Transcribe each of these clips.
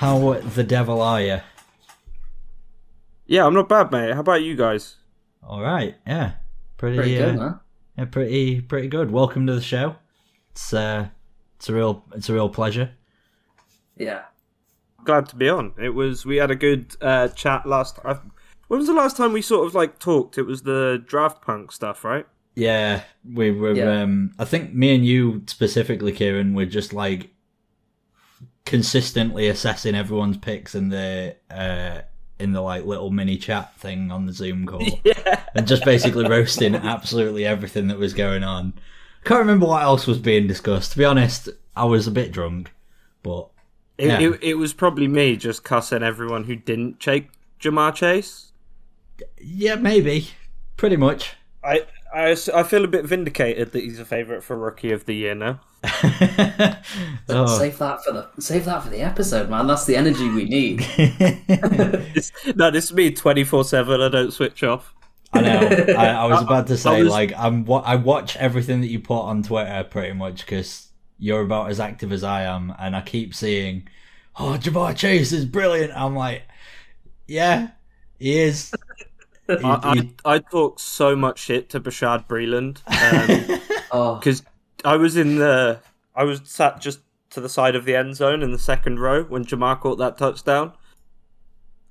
How the devil are you? Yeah, I'm not bad, mate. How about you guys? All right, yeah, pretty, Pretty good, uh, huh? yeah, pretty, pretty good. Welcome to the show. It's uh, it's a real, it's a real pleasure. Yeah. Glad to be on. It was we had a good uh, chat last. I, when was the last time we sort of like talked? It was the draft punk stuff, right? Yeah, we were. Yeah. Um, I think me and you specifically, Kieran, were just like consistently assessing everyone's picks in the uh, in the like little mini chat thing on the Zoom call, Yeah. and just basically roasting absolutely everything that was going on. Can't remember what else was being discussed. To be honest, I was a bit drunk, but It, Yeah. it, it was probably me just cussing everyone who didn't take Ja'Marr Chase. yeah, maybe, pretty much. I, I, I feel a bit vindicated that he's a favourite for Rookie of the Year now. oh. Save that for the save that for the episode, man. That's the energy we need. It's, no, this is me 24 7. I don't switch off. I know. I, I was about to say, was- like, I'm. wa- I watch everything that you put on Twitter pretty much because you're about as active as I am, and I keep seeing, "Oh, Ja'Marr Chase is brilliant." I'm like, yeah, he is. I, I, I talk so much shit to Bashaud Breeland. Um, Oh, because I was in the I was sat just to the side of the end zone in the second row when Ja'Marr caught that touchdown.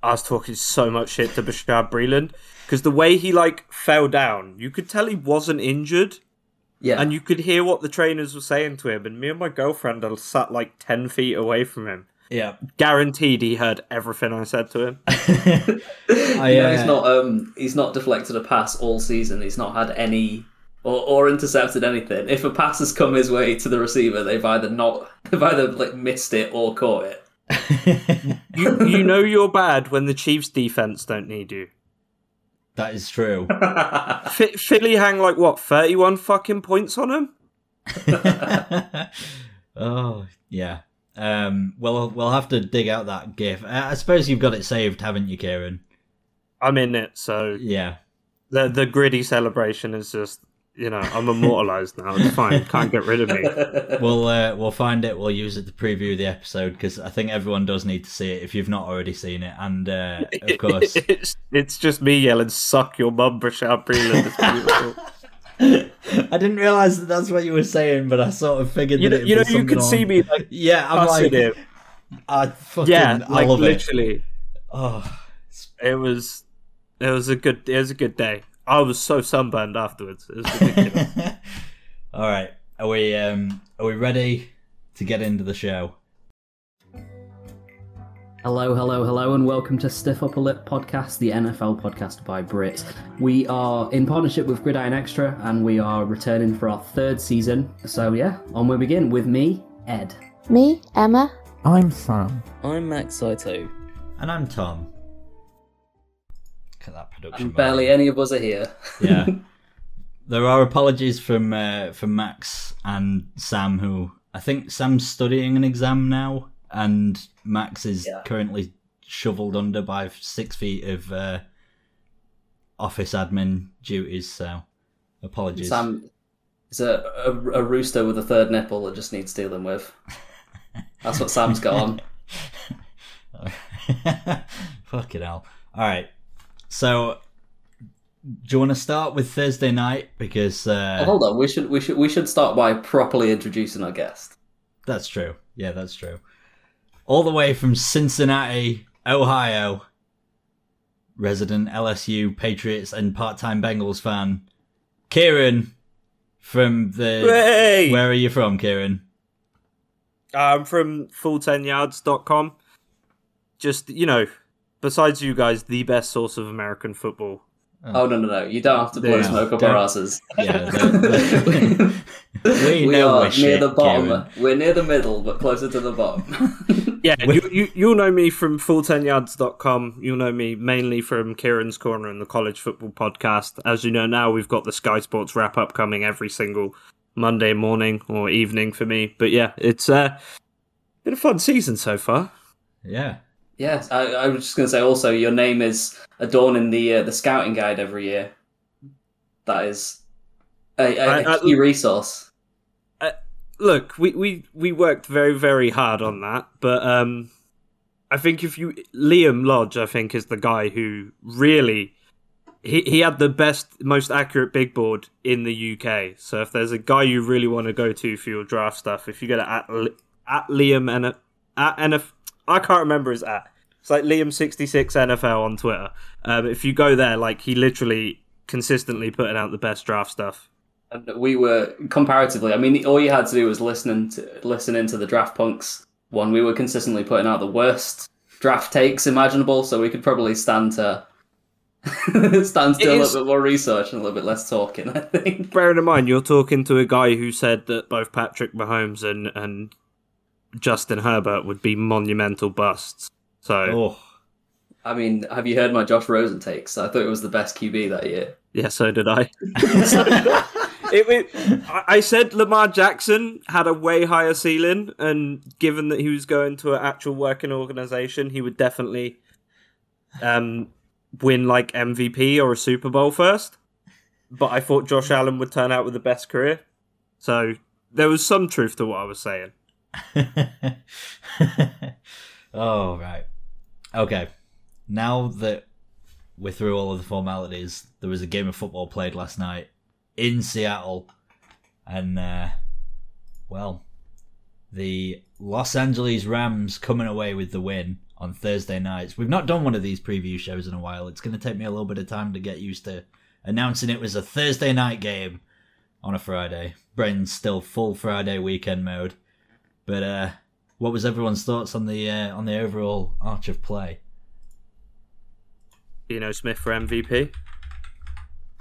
I was talking so much shit to Bashaud Breeland because the way he like fell down, you could tell he wasn't injured, yeah. and you could hear what the trainers were saying to him. And me and my girlfriend are sat like ten feet away from him. Yeah, Guaranteed, he heard everything I said to him. I, you know, uh, he's not um he's not deflected a pass all season. He's not had any or, or intercepted anything. If a pass has come his way to the receiver, they've either not they've either like missed it or caught it. You you know you're bad when the Chiefs' defense don't need you. that is true. F- Philly hang like what thirty one fucking points on him. oh yeah. Um. Well, we'll have to dig out that GIF. I suppose you've got it saved, haven't you, Kieran? I'm in it, so Yeah. the the gritty celebration is just you know I'm immortalized now. It's fine, can't get rid of me. We'll uh, we'll find it. We'll use it to preview the episode because I think everyone does need to see it if you've not already seen it. And uh, of course, it's it's just me yelling "suck your mum, Bashaud Breeland." It's beautiful. I didn't realize that that's what you were saying, but I sort of figured you that know, you know, you could see me like Yeah, I'm like, him. I fucking, Yeah, I like love it. literally, Oh, it was it was a good it was a good day. I was so sunburned afterwards. It was ridiculous. all right. Are we um are we ready to get into the show? Hello, hello, hello, and welcome to Stiff Upper Lip Podcast, the NFL podcast by Brits. We are in partnership with Gridiron Extra, and we are returning for our third season. So yeah, on we begin with me, Ed. Me, Emma. I'm Sam. I'm Max Saito. And I'm Tom. Look at that production. And barely value. any of us are here. yeah. There are apologies from uh, from Max and Sam, who I think Sam's studying an exam now, and Max is Yeah. currently shoveled under by six feet of uh, office admin duties. So, apologies. Sam is a, a a rooster with a third nipple that just needs dealing with. That's what Sam's got on. Fucking hell! All right, so. Do you want to start with Thursday night because uh, Oh, hold on, we should we should we should start by properly introducing our guest. That's true. Yeah, that's true. All the way from Cincinnati, Ohio, resident LSU Patriots and part-time Bengals fan, Kieran from the. Hey! Where are you from, Kieran? Uh, I'm from full10yards.com. Just, you know, besides you guys, the best source of American football. Oh, oh no no no! You don't have to blow Yeah, smoke up our asses. Yeah, we, we know are we're near shit, the bottom. Kieran. We're near the middle, but closer to the bottom. Yeah, you, you, you'll know me from full10yards.com. You'll know me mainly from Kieran's Corner and the College Football Podcast. As you know now, we've got the Sky Sports wrap up coming every single Monday morning or evening for me. But yeah, it's uh, been a fun season so far. Yeah. yes, I, I was just going to say. Also, your name is adorning the uh, the scouting guide every year. That is a, a, I- a I- key resource. Look, we, we, we worked very, very hard on that, but um, I think if you Liam Lodge, I think is the guy who really he he had the best, most accurate big board in the UK. So if there's a guy you really want to go to for your draft stuff, if you go to at at Liam and at NF, I can't remember his at. It's like Liam sixty six NFL on Twitter. Um, if you go there, like he literally consistently putting out the best draft stuff. And we were comparatively. I mean, all you had to do was listening to listening to the Draft Punks one. We were consistently putting out the worst draft takes imaginable, so we could probably stand to stand to a little bit more research and a little bit less talking. I think. Bearing in mind, you're talking to a guy who said that both Patrick Mahomes and and Justin Herbert would be monumental busts. So, Oh, I mean, have you heard my Josh Rosen takes? I thought it was the best QB that year. yeah, so did I. It, it- I said Lamar Jackson had a way higher ceiling, and given that he was going to an actual working organization, he would definitely um, win like MVP or a Super Bowl first. But I thought Josh Allen would turn out with the best career, so there was some truth to what I was saying. oh, right. Okay. Now that we're through all of the formalities, there was a game of football played last night in Seattle. And, uh, well, the Los Angeles Rams coming away with the win on Thursday nights. We've not done one of these preview shows in a while. It's going to take me a little bit of time to get used to announcing it was a Thursday night game on a Friday. Brain's still full Friday weekend mode. But uh, what was everyone's thoughts on the uh, on the overall arch of play? Geno Smith for MVP.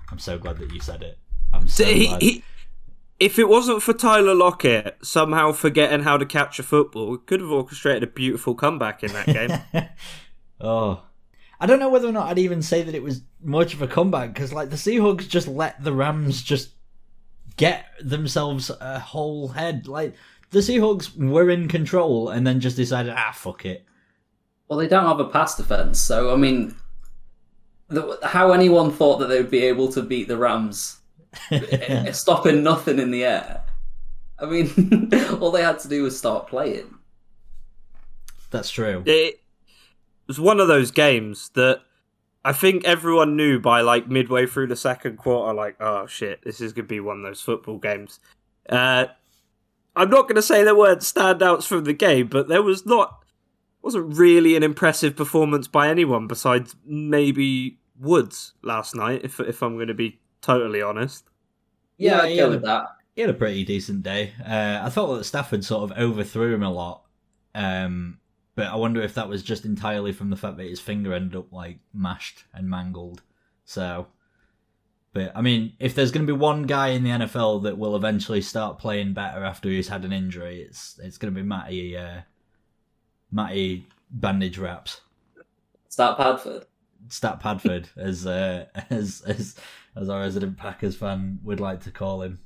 I'm so glad that you said it. I'm so So he, glad. he, if it wasn't for Tyler Lockett somehow forgetting how to catch a football, we could have orchestrated a beautiful comeback in that game. oh, I don't know whether or not I'd even say that it was much of a comeback because like the Seahawks just let the Rams just get themselves a whole head. Like the Seahawks were in control and then just decided, ah, fuck it. Well, they don't have a pass defense, so I mean, the, how anyone thought that they would be able to beat the Rams stopping nothing in the air? I mean, all they had to do was start playing. That's true. it was one of those games that I think everyone knew by like midway through the second quarter, like, oh shit, this is gonna be one of those football games. Uh, I'm not gonna say there weren't standouts from the game, but there was not wasn't really an impressive performance by anyone besides maybe Woods last night. If if I'm gonna be totally honest. Yeah, Yeah, I'd go with that. he had a pretty decent day. Uh, I thought that Stafford sort of overthrew him a lot, um, but I wonder if that was just entirely from the fact that his finger ended up like mashed and mangled. So, but I mean, if there's going to be one guy in the NFL that will eventually start playing better after he's had an injury, it's it's going to be Matty uh, Matty bandage wraps. Start Padford. Stat Padford, as uh, as as as our resident Packers fan would like to call him.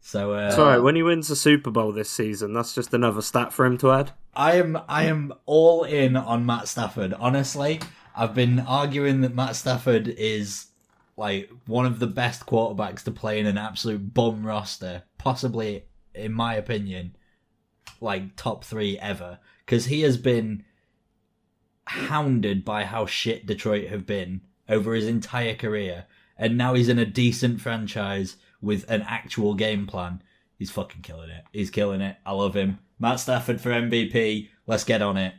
So uh, alright, when he wins the Super Bowl this season, that's just another stat for him to add. I am I am all in on Matt Stafford. Honestly, I've been arguing that Matt Stafford is like one of the best quarterbacks to play in an absolute bum roster, possibly in my opinion, like top 3 ever because he has been hounded by how shit Detroit have been over his entire career and now he's in a decent franchise with an actual game plan. He's fucking killing it. He's killing it. I love him. Matt Stafford for MVP. Let's get on it.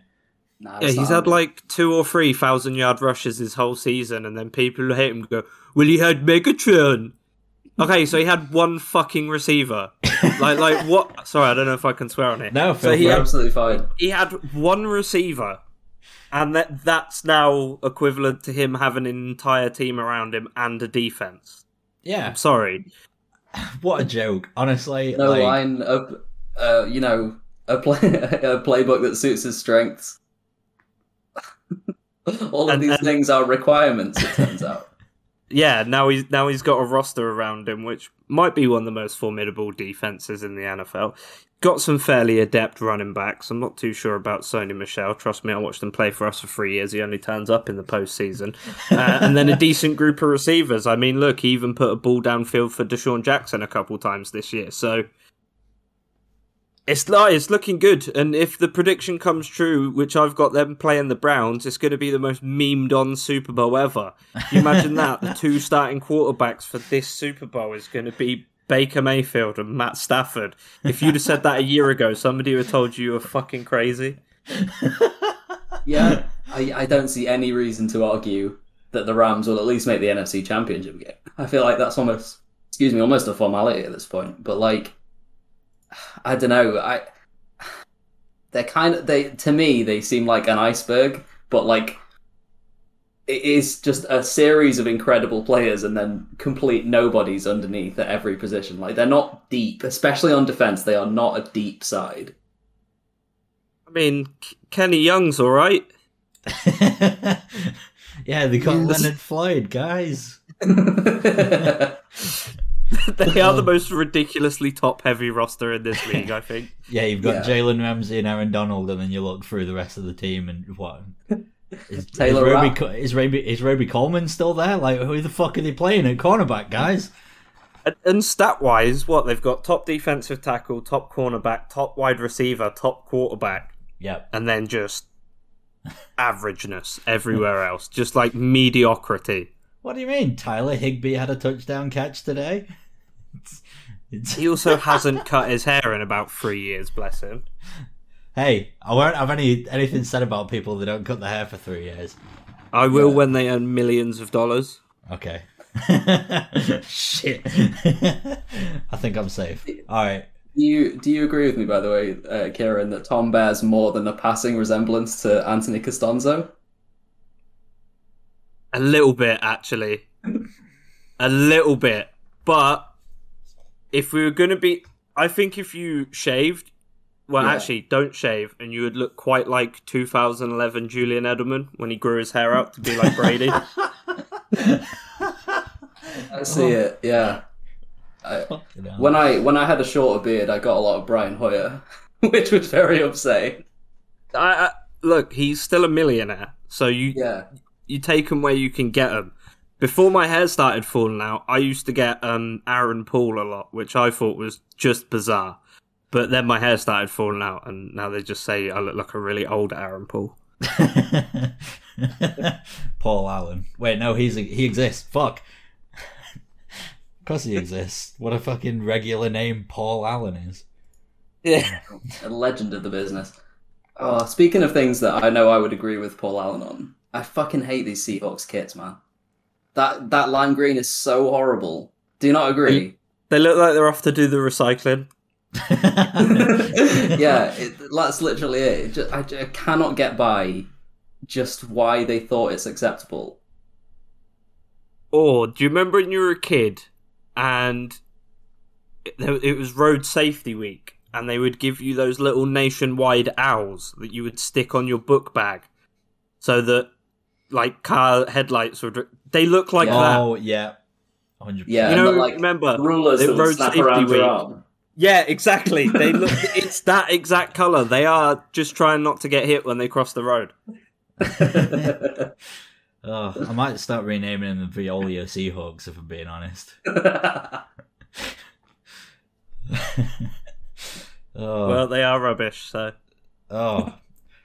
Nah, Yeah, he's not had like two or three thousand yard rushes his whole season, and then people who hate him go, "Well, he had Megatron." Okay, so he had one fucking receiver. like, like what? Sorry, I don't know if I can swear on it. No, so he absolutely fine. he had one receiver, and that that's now equivalent to him having an entire team around him and a defense. Yeah, I'm sorry. what a joke. Honestly, No like, line of, uh, you know, a play a playbook that suits his strengths. All of And- these and- things are requirements. It turns out. Yeah, now he's now he's got a roster around him, which might be one of the most formidable defenses in the NFL. Got some fairly adept running backs. I'm not too sure about Sony Michel. Trust me, I watched him play for us for three years. He only turns up in the postseason, uh, and then a decent group of receivers. I mean, look, he even put a ball downfield for DeSean Jackson a couple times this year. So It's like it's looking good, and if the prediction comes true, which I've got them playing the Browns, it's going to be the most memed on Super Bowl ever. Can you imagine that the two starting quarterbacks for this Super Bowl is going to be Baker Mayfield and Matt Stafford. If you'd have said that a year ago, somebody would have told you you were fucking crazy. Yeah, I, I don't see any reason to argue that the Rams will at least make the NFC Championship game. I feel like that's almost, excuse me, almost a formality at this point. But like, I don't know. I they're kind of they to me they seem like an iceberg, but like it is just a series of incredible players and then complete nobodies underneath at every position. Like they're not deep, especially on defense. They are not a deep side. I mean, Kenny Young's all right. yeah, they got Yes. Leonard Floyd, guys. they are the most ridiculously top-heavy roster in this league. I think. Yeah, you've got Yeah. Jalen Ramsey and Aaron Donald, and then you look through the rest of the team, and what? Is, Taylor is Robey, Co- is Robey is Robey-Coleman still there? Like, who the fuck are they playing at cornerback, guys? And, and stat-wise, what they've got: top defensive tackle, top cornerback, top wide receiver, top quarterback, Yep. and then just averageness everywhere else. Just like mediocrity. What do you mean? Tyler Higbee had a touchdown catch today. It's, it's, He also hasn't cut his hair in about three years. Bless him. Hey, I won't have any anything said about people that don't cut their hair for three years. I will Yeah. when they earn millions of dollars. Okay. Shit. I think I'm safe. All right. Do you do you agree with me, by the way, uh, Kieran, that Tom bears more than a passing resemblance to Anthony Castonzo? A little bit, actually. a little bit. But if we were going to be. I think if you shaved. Well, Yeah. actually, don't shave, and you would look quite like 2011 Julian Edelman when he grew his hair out to be like Brady. I see it. Yeah. I, when I when I had a shorter beard, I got a lot of Brian Hoyer, which was very upsetting. I, I, look, he's still a millionaire, so you Yeah. you take them where you can get them. Before my hair started falling out, I used to get um, Aaron Paul a lot, which I thought was just bizarre. But then my hair started falling out, and now they just say I look like a really old Aaron Paul. Paul Allen. Wait, no, he's he exists. Fuck. of course he exists. What a fucking regular name Paul Allen is. Yeah, A legend of the business. Oh, speaking of things that I know I would agree with Paul Allen on, I fucking hate these Seahawks kits, man. That that lime green is so horrible. Do you not agree? they look like they're off to do the recycling. yeah, it, that's literally it. it just, I, I cannot get by just why they thought it's acceptable. Or do you remember when you were a kid and it, it was Road Safety Week, and they would give you those little nationwide owls that you would stick on your book bag, so that like car headlights would. They look like Yeah. that. oh yeah, hundred. Yeah, You know, like remember rulers the that would road snap safety around your week. arm. Yeah, exactly. They look. it's that exact color. They are just trying not to get hit when they cross the road. Oh, I might start renaming them the Veolia Seahawks if I'm being honest. oh, Well, they are rubbish. So oh.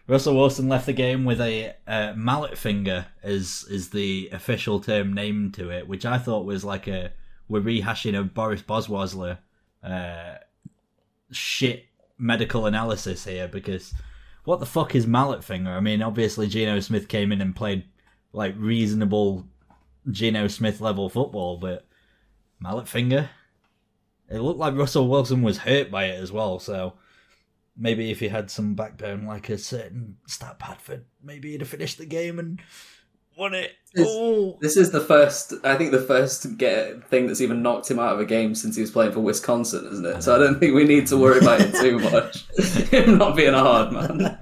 Russell Wilson left the game with a uh, mallet finger, as is the official term named to it, which I thought was like a we're rehashing a Boris Boswasler uh, shit medical analysis here because what the fuck is mallet finger? I mean, obviously Geno Smith came in and played like reasonable Geno Smith level football, but mallet finger. It looked like Russell Wilson was hurt by it as well, so maybe if he had some backbone like a certain stat Padford, maybe he'd have finished the game and won it. It's- Oh, This is the first, I think, the first get thing that's even knocked him out of a game since he was playing for Wisconsin, isn't it? So I don't think we need to worry about it too much. him not being a hard man.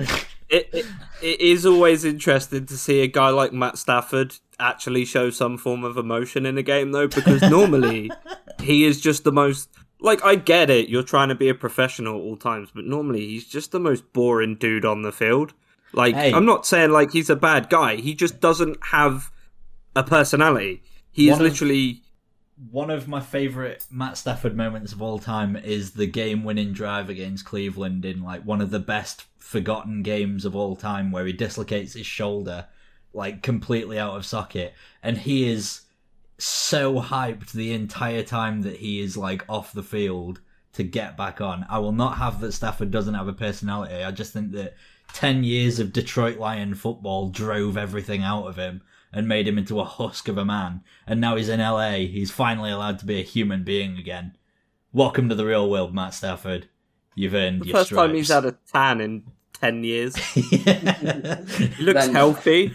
it, it it is always interesting to see a guy like Matt Stafford actually show some form of emotion in a game, though, because normally he is just the most. Like, I get it, you're trying to be a professional at all times, but normally he's just the most boring dude on the field. Like, Hey. I'm not saying like he's a bad guy, he just doesn't have a personality. He is One of- literally one of my favorite Matt Stafford moments of all time is the game-winning drive against Cleveland in like one of the best forgotten games of all time, where he dislocates his shoulder like completely out of socket, and he is so hyped the entire time that he is like off the field to get back on. I will not have that Stafford doesn't have a personality. I just think that 10 years of Detroit Lion football drove everything out of him and made him into a husk of a man. And now he's in LA. He's finally allowed to be a human being again. Welcome to the real world, Matt Stafford. You've earned The your first stripes. time he's had a tan in 10 years. Yeah. He looks Then- healthy.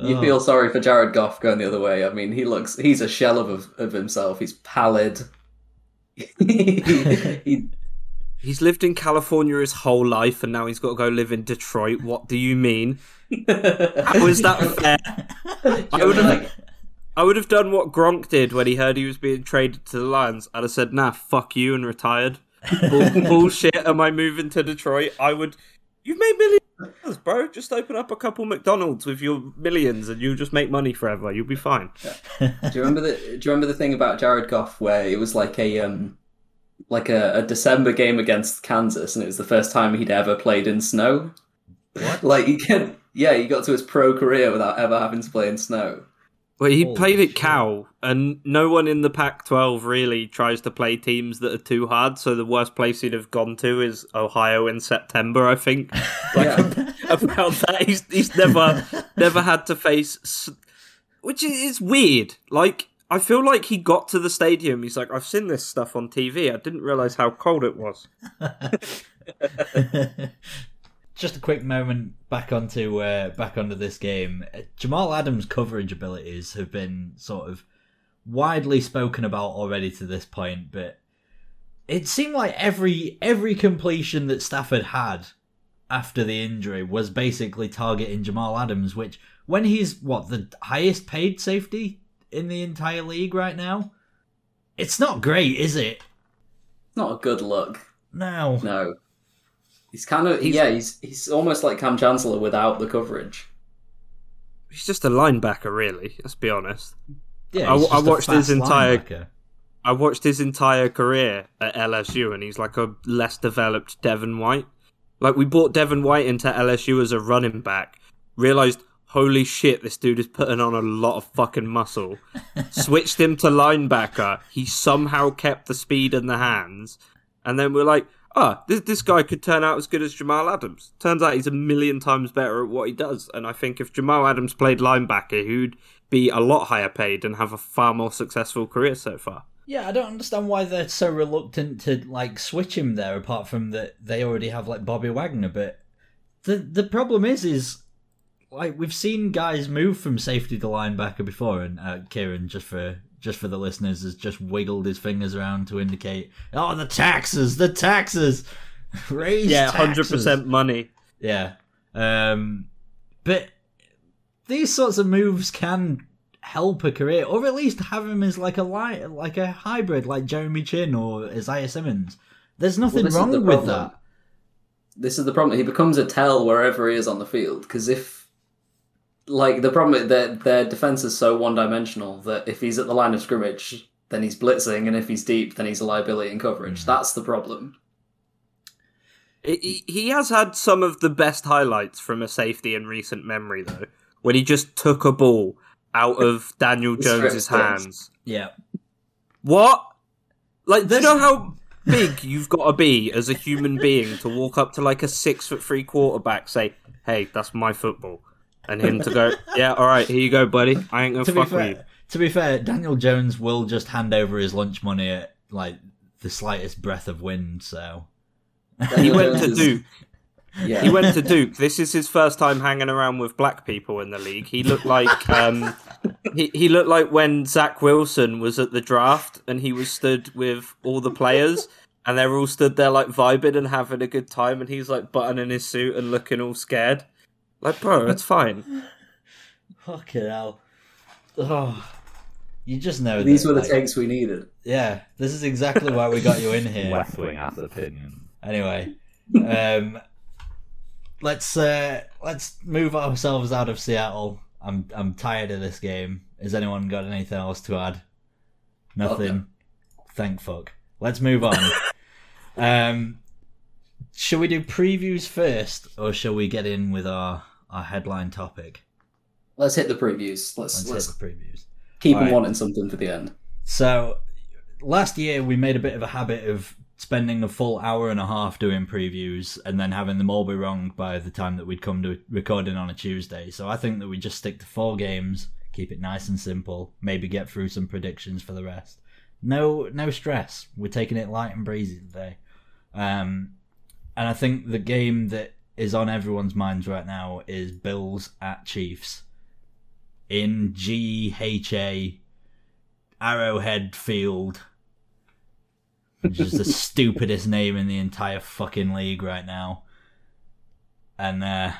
You Oh. feel sorry for Jared Goff going the other way. I mean, he looks, he's a shell of, of himself. He's pallid. he, He's lived in California his whole life and now he's got to go live in Detroit. What do you mean? How is that fair? I would have I would have done what Gronk did when he heard he was being traded to the Lions. I'd have said, "Nah, fuck you," and retired. Bull- bullshit. Am I moving to Detroit? I would. You've made millions, bro. Just open up a couple McDonald's with your millions, and you'll just make money forever. You'll be fine. do you remember the, do you remember the thing about Jared Goff where it was like a, um, like a, a December game against Kansas and it was the first time he'd ever played in snow? What? Like, he can, yeah, he got to his pro career without ever having to play in snow. Well, he Holy played at shit. Cal, and no one in the Pac-12 really tries to play teams that are too hard. So the worst place he'd have gone to is Ohio in September, I think. Like Yeah. about that, he's he's never never had to face, which is is weird. Like I feel like he got to the stadium. He's like, I've seen this stuff on TV. I didn't realize how cold it was. Just a quick moment back onto uh, back onto this game. Jamal Adams' coverage abilities have been sort of widely spoken about already to this point, but it seemed like every every completion that Stafford had after the injury was basically targeting Jamal Adams, which when he's what the highest paid safety in the entire league right now, it's not great, is it? Not a good look. No. No. He's kind of He's- yeah. He's he's almost like Kam Chancellor without the coverage. He's just a linebacker, really. Let's be honest. Yeah, I- he's I just a watched his fast entire- linebacker. I watched his entire career at LSU, and he's like a less developed Devin White. Like we bought Devin White into LSU as a running back, realized holy shit, this dude is putting on a lot of fucking muscle. Switched him to linebacker. He somehow kept the speed and the hands, and then we're like, ah, this this guy could turn out as good as Jamal Adams. Turns out he's a million times better at what he does. And I think if Jamal Adams played linebacker, he'd be a lot higher paid and have a far more successful career so far. Yeah, I don't understand why they're so reluctant to like switch him there. Apart from that, they already have like Bobby Wagner. But the the problem is, is like we've seen guys move from safety to linebacker before, and uh, Kieran just for just for the listeners has just wiggled his fingers around to indicate, oh, the taxes, the taxes, raise Yeah, hundred percent money. Yeah. Um, but these sorts of moves can help a career, or at least have him as like a li- like a hybrid, like Jeremy Chinn or Isaiah Simmons. There's nothing this is wrong the with problem. that. This is the problem. He becomes a tell wherever he is on the field because if like the problem is their their defense is so one dimensional that if he's at the line of scrimmage, then he's blitzing, and if he's deep, then he's a liability in coverage. Mm. That's the problem. He, he has had some of the best highlights from a safety in recent memory, though, when he just took a ball out of Daniel Jones's hands. Yeah. What? Like, do you know how big you've got to be as a human being to walk up to like a six foot three quarterback, say, "Hey, that's my football," and him to go, "Yeah, all right, here you go, buddy. I ain't gonna To be fuck with you." to be fair, Daniel Jones will just hand over his lunch money at like the slightest breath of wind. So He went Jones to Duke. Yeah, He went to Duke. This is his first time hanging around with black people in the league. He looked like um, he he looked like when Zach Wilson was at the draft and he was stood with all the players and they're all stood there like vibing and having a good time and he's like buttoning his suit and looking all scared. Like, bro, it's fine. fucking hell. Oh, you just know These that, were the like- takes we needed. Yeah, this is exactly why we got you in here. West Wing ass opinion. Anyway, um, let's uh, let's move ourselves out of Seattle. I'm I'm tired of this game. Has anyone got anything else to add? Nothing. Thank fuck. Let's move on. um, shall we do previews first, or shall we get in with our our headline topic? Let's hit the previews. Let's Let's, let's, hit the previews. keep them wanting something for the end. So, last year we made a bit of a habit of spending a full hour and a half doing previews and then having them all be wrong by the time that we'd come to recording on a Tuesday. So I think that we just stick to four games, keep it nice and simple, maybe get through some predictions for the rest. No, no stress. We're taking it light and breezy today. Um, and I think the game that is on everyone's minds right now is Bills at Chiefs in GHA Arrowhead Field, which is the stupidest name in the entire fucking league right now. And uh,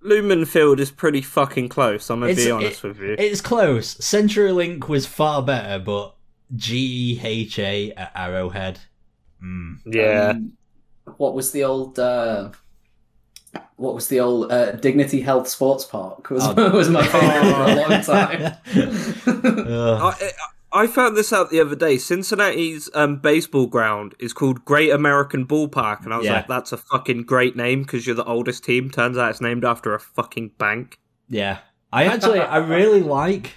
Lumen Field is pretty fucking close. I'm gonna be honest it- with you. it's close. CenturyLink was far better, but GHA at Arrowhead. Mm. yeah, Um, what was the old? Uh, what was the old uh, Dignity Health Sports Park? Was Oh. was my favorite for a long time. Ugh. I, I found this out the other day. Cincinnati's um, baseball ground is called Great American Ballpark, and I was Yeah. like, "That's a fucking great name because you're the oldest team." Turns out it's named after a fucking bank. Yeah, I actually I really like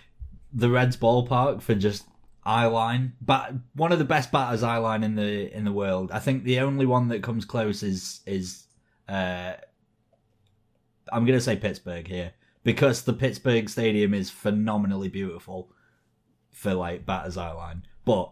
the Reds ballpark for just eye line, but one of the best batters eye line in the in the world. I think the only one that comes close is is uh, I'm gonna say Pittsburgh here because the Pittsburgh Stadium is phenomenally beautiful for like batters eye line, but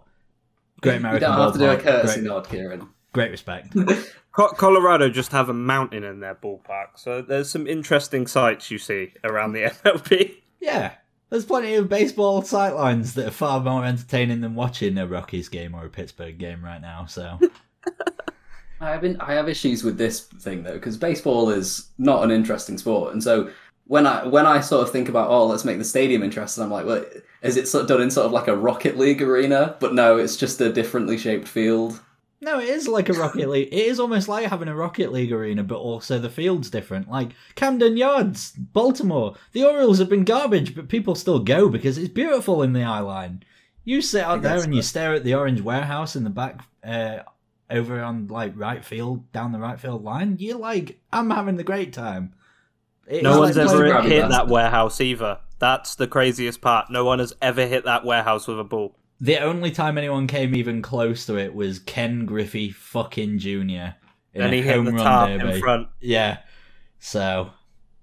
Great you American don't have to do a ballpark, courtesy great, nod, Kieran. great respect. Colorado just have a mountain in their ballpark, so there's some interesting sights you see around the MLB. Yeah, there's plenty of baseball sightlines that are far more entertaining than watching a Rockies game or a Pittsburgh game right now. So I have been, I have issues with this thing though because baseball is not an interesting sport, and so when I when I sort of think about oh let's make the stadium interesting, I'm like, well, is it sort of done in sort of like a Rocket League arena? But no, it's just a differently shaped field. no, it is like a Rocket League. It is almost like having a Rocket League arena, but also the field's different. Like Camden Yards, Baltimore. The Orioles have been garbage, but people still go because it's beautiful in the eye line. You sit out there and you stare at the orange warehouse in the back, uh, over on like right field, down the right field line. You're like, I'm having the great time. It's No one's ever hit bastard. that warehouse either. That's the craziest part. No one has ever hit that warehouse with a ball. The only time anyone came even close to it was Ken Griffey fucking Jr. in and a he hit home the run top derby. in front. Yeah. So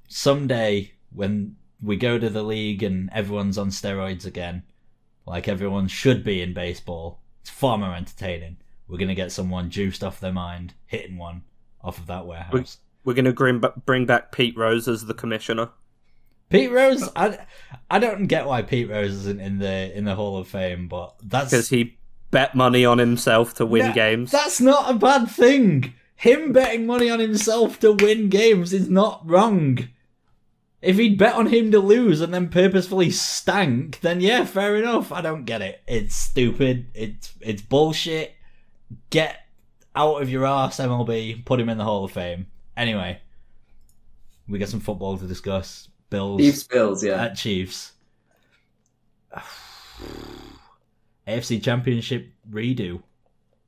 someday when we go to the league and everyone's on steroids again, like everyone should be in baseball, it's far more entertaining. We're gonna get someone juiced off their mind, hitting one off of that warehouse. We're gonna bring, bring back Pete Rose as the commissioner. Pete Rose, I, I don't get why Pete Rose isn't in the in the Hall of Fame, but that's because he bet money on himself to win No, games. That's not a bad thing. Him betting money on himself to win games is not wrong. If he'd bet on him to lose and then purposefully stank, then yeah, fair enough. I don't get it. It's stupid. It's it's bullshit. Get out of your ass, MLB. Put him in the Hall of Fame. Anyway, we got some football to discuss. Bills Chiefs Bills, yeah. at Chiefs. AFC Championship redo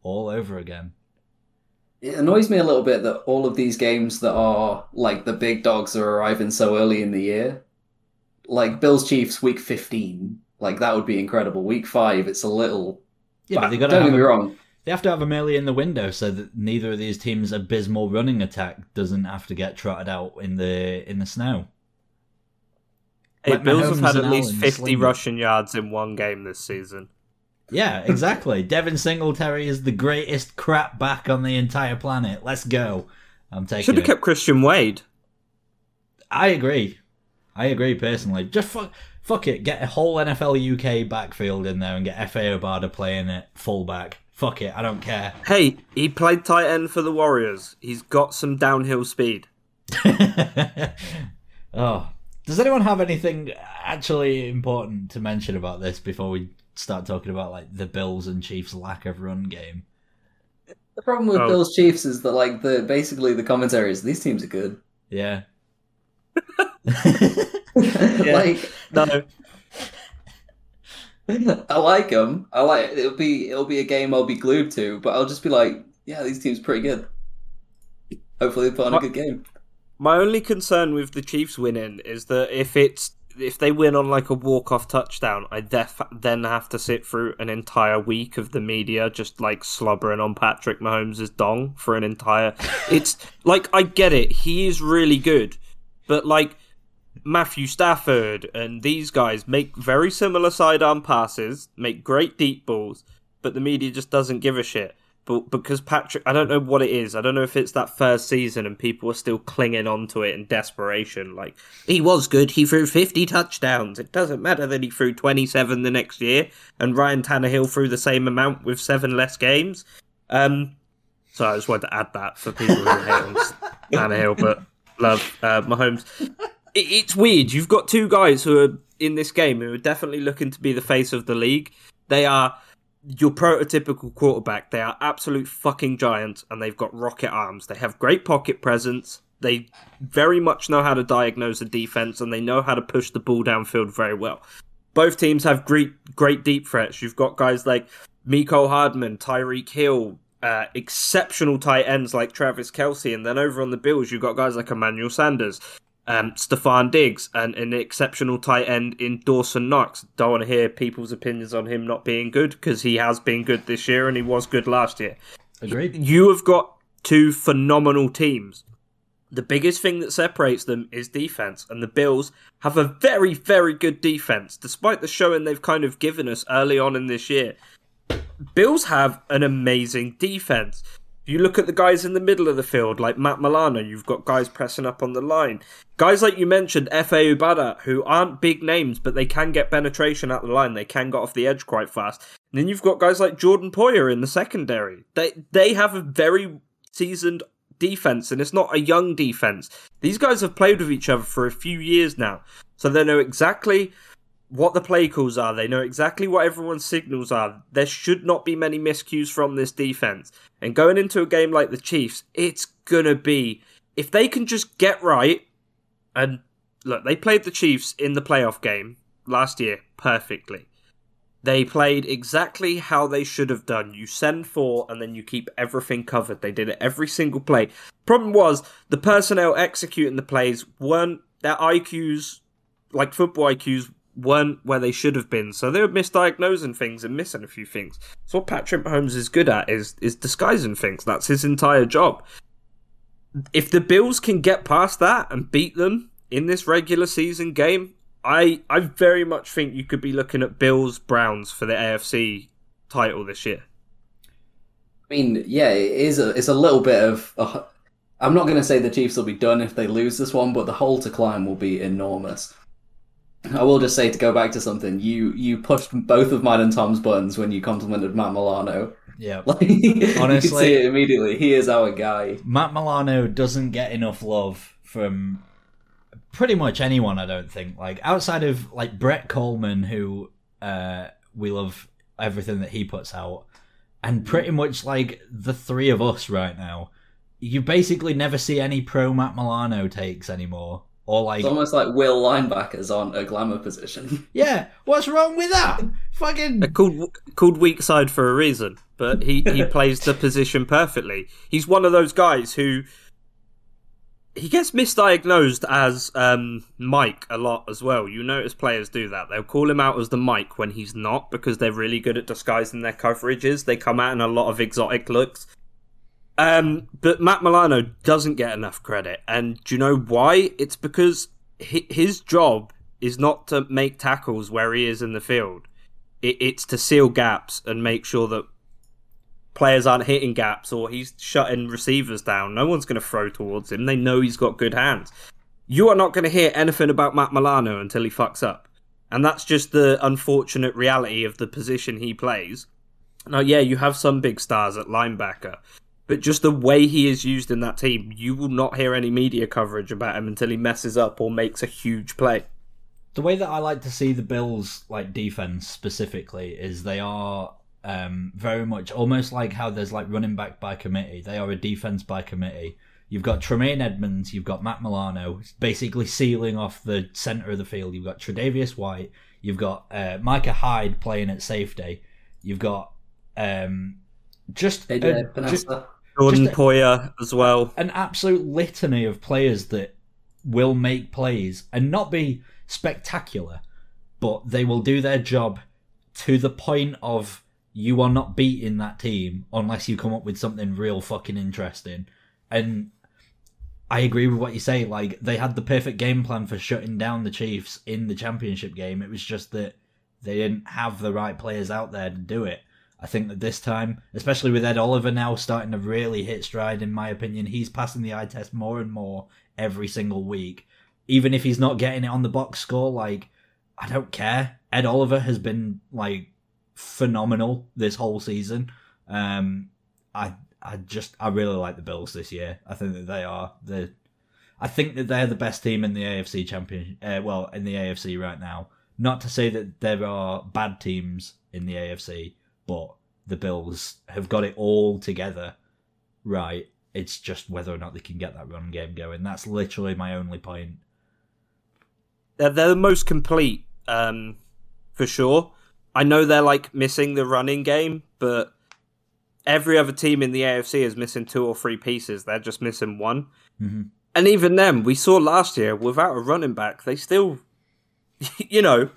all over again. It annoys me a little bit that all of these games that are like the big dogs are arriving so early in the year. Like Bills Chiefs week 15. Like that would be incredible. Week 5 it's a little Yeah, but they got don't get me wrong. They have to have a melee in the window so that neither of these teams' abysmal running attack doesn't have to get trotted out in the in the snow. Hey, Like Bills have had at least Allen 50 sling rushing yards in one game this season. Yeah, exactly. Devin Singletary is the greatest crap back on the entire planet. Let's go. I'm taking Should have kept Christian Wade. I agree. I agree personally. Just fuck, fuck it. Get a whole NFL UK backfield in there and get Efe Obada playing at fullback. Fuck it. I don't care. Hey, he played tight end for the Warriors. He's got some downhill speed. oh, does anyone have anything actually important to mention about this before we start talking about like the Bills and Chiefs lack of run game? The problem with Oh. Bills Chiefs is that like the basically the commentary is these teams are good. Yeah. like No, I like them. I like it'll be it'll be a game I'll be glued to, but I'll just be like, yeah, these teams pretty good. Hopefully, they put on a good game. My only concern with the Chiefs winning is that if it's if they win on like a walk off touchdown, I def- then have to sit through an entire week of the media just like slobbering on Patrick Mahomes' dong for an entire. it's like I get it, he is really good, but like Matthew Stafford and these guys make very similar sidearm passes, make great deep balls, but the media just doesn't give a shit. But because Patrick, I don't know what it is. I don't know if it's that first season and people are still clinging onto it in desperation. Like he was good. He threw fifty touchdowns. It doesn't matter that he threw twenty-seven the next year, and Ryan Tannehill threw the same amount with seven less games. Um, so I just wanted to add that for people who hate on Tannehill, but love uh, Mahomes. It, it's weird. You've got two guys who are in this game who are definitely looking to be the face of the league. They are your prototypical quarterback. They are absolute fucking giants and they've got rocket arms. They have great pocket presence. They very much know how to diagnose the defense and they know how to push the ball downfield very well. Both teams have great great deep threats. You've got guys like Mecole Hardman, Tyreek Hill, uh, exceptional tight ends like Travis Kelce, and then over on the Bills, you've got guys like Emmanuel Sanders, um, Stefon Diggs, and an exceptional tight end in Dawson Knox. Don't want to hear people's opinions on him not being good because he has been good this year and he was good last year. Agreed. You have got two phenomenal teams. The biggest thing that separates them is defense, and the Bills have a very, very good defense, despite the showing they've kind of given us early on in this year. Bills have an amazing defense. You look at the guys in the middle of the field, like Matt Milano, you've got guys pressing up on the line. Guys like you mentioned, Efe Obada, who aren't big names, but they can get penetration at the line. They can get off the edge quite fast. And then you've got guys like Jordan Poyer in the secondary. They they have a very seasoned defense, and it's not a young defense. These guys have played with each other for a few years now, so they know exactly what the play calls are. They know exactly what everyone's signals are. There should not be many miscues from this defense. And going into a game like the Chiefs, it's gonna be if they can just get right and look, they played the Chiefs in the playoff game last year perfectly. They played exactly how they should have done. You send four and then you keep everything covered. They did it every single play. Problem was the personnel executing the plays weren't their IQs like football IQs weren't where they should have been. So they were misdiagnosing things and missing a few things. So what Patrick Mahomes is good at is is disguising things. That's his entire job. If the Bills can get past that and beat them in this regular season game, I I very much think you could be looking at Bills Browns for the AFC title this year. I mean, yeah, it is a it's a little bit of. A, I'm not going to say the Chiefs will be done if they lose this one, but the hole to climb will be enormous. I will just say to go back to something you you pushed both of mine and Tom's buttons when you complimented Matt Milano. Yeah. Like, Honestly- see it immediately. He is our guy. Matt Milano doesn't get enough love from pretty much anyone, I don't think. Like outside of like Brett Coleman, who uh, we love everything that he puts out, and pretty much like the three of us right now. You basically never see any pro Matt Milano takes anymore. Or like, It's almost like Will linebackers aren't a glamour position. yeah, what's wrong with that? Fucking They're called called weak side for a reason, but he he plays the position perfectly. He's one of those guys who he gets misdiagnosed as um, Mike a lot as well. You notice players do that. They'll call him out as the Mike when he's not because they're really good at disguising their coverages. They come out in a lot of exotic looks. Um, but Matt Milano doesn't get enough credit, and do you know why? It's because his job is not to make tackles where he is in the field. It's to seal gaps and make sure that players aren't hitting gaps or he's shutting receivers down. No one's going to throw towards him. They know he's got good hands. You are not going to hear anything about Matt Milano until he fucks up. And that's just the unfortunate reality of the position he plays. Now, yeah, you have some big stars at linebacker, but just the way he is used in that team, you will not hear any media coverage about him until he messes up or makes a huge play. the way that I like to see the Bills like defense specifically is they are um, very much almost like how there's like running back by committee. They are a defense by committee. You've got Tremaine Edmonds, you've got Matt Milano, basically sealing off the centre of the field. You've got Tre'Davious White, you've got uh, Micah Hyde playing at safety, you've got um, just, AJ a- just Jordan a- Poyer as well. an absolute litany of players that will make plays and not be spectacular, but they will do their job to the point of you are not beating that team unless you come up with something real fucking interesting. And I agree with what you say. Like they had the perfect game plan for shutting down the Chiefs in the championship game. It was just that they didn't have the right players out there to do it. I think that this time, especially with Ed Oliver now starting to really hit stride, in my opinion, he's passing the eye test more and more every single week. Even if he's not getting it on the box score, like I don't care. Ed Oliver has been like phenomenal this whole season. Um, I I just I really like the Bills this year. I think that they are the I think that they're the best team in the AFC champion. Uh, well, in the AFC right now. Not to say that there are bad teams in the AFC, but the Bills have got it all together. Right. It's just whether or not they can get that run game going. That's literally my only point. They're, they're the most complete, um, for sure. I know they're like missing the running game, but every other team in the AFC is missing two or three pieces. They're just missing one. hmm And even them, we saw last year without a running back, they still, you know,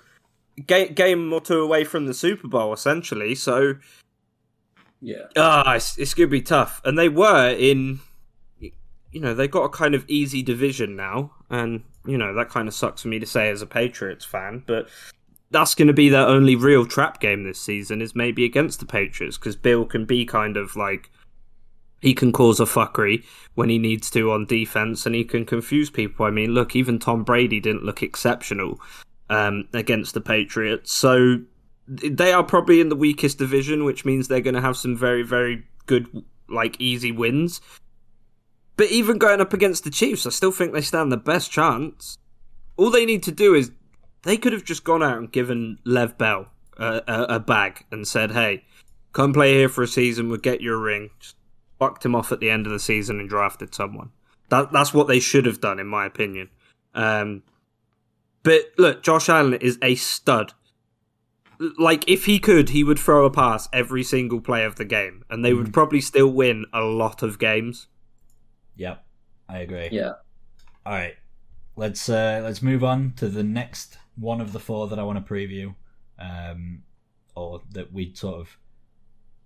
ga- game or two away from the Super Bowl essentially. So Yeah. ah, it's, it's gonna be tough. And they were in, you know, they got a kind of easy division now, and you know that kind of sucks for me to say as a Patriots fan, but that's going to be their only real trap game this season is maybe against the Patriots because Bill can be kind of like he can cause a fuckery when he needs to on defense and he can confuse people. I mean, look, even Tom Brady didn't look exceptional um, against the Patriots. So they are probably in the weakest division, which means they're going to have some very, very good, like, easy wins. But even going up against the Chiefs, I still think they stand the best chance. All they need to do is they could have just gone out and given Le'Veon Bell a, a, a bag and said, "Hey, come play here for a season. We'll get you a ring." Just fucked him off at the end of the season and drafted someone. That that's what they should have done, in my opinion. Um, but look, Josh Allen is a stud. Like if he could, he would throw a pass every single play of the game, and they would probably still win a lot of games. Yep. I agree. Yeah. All right, let's uh, let's move on to the next one of the four that I want to preview, um, or that we sort of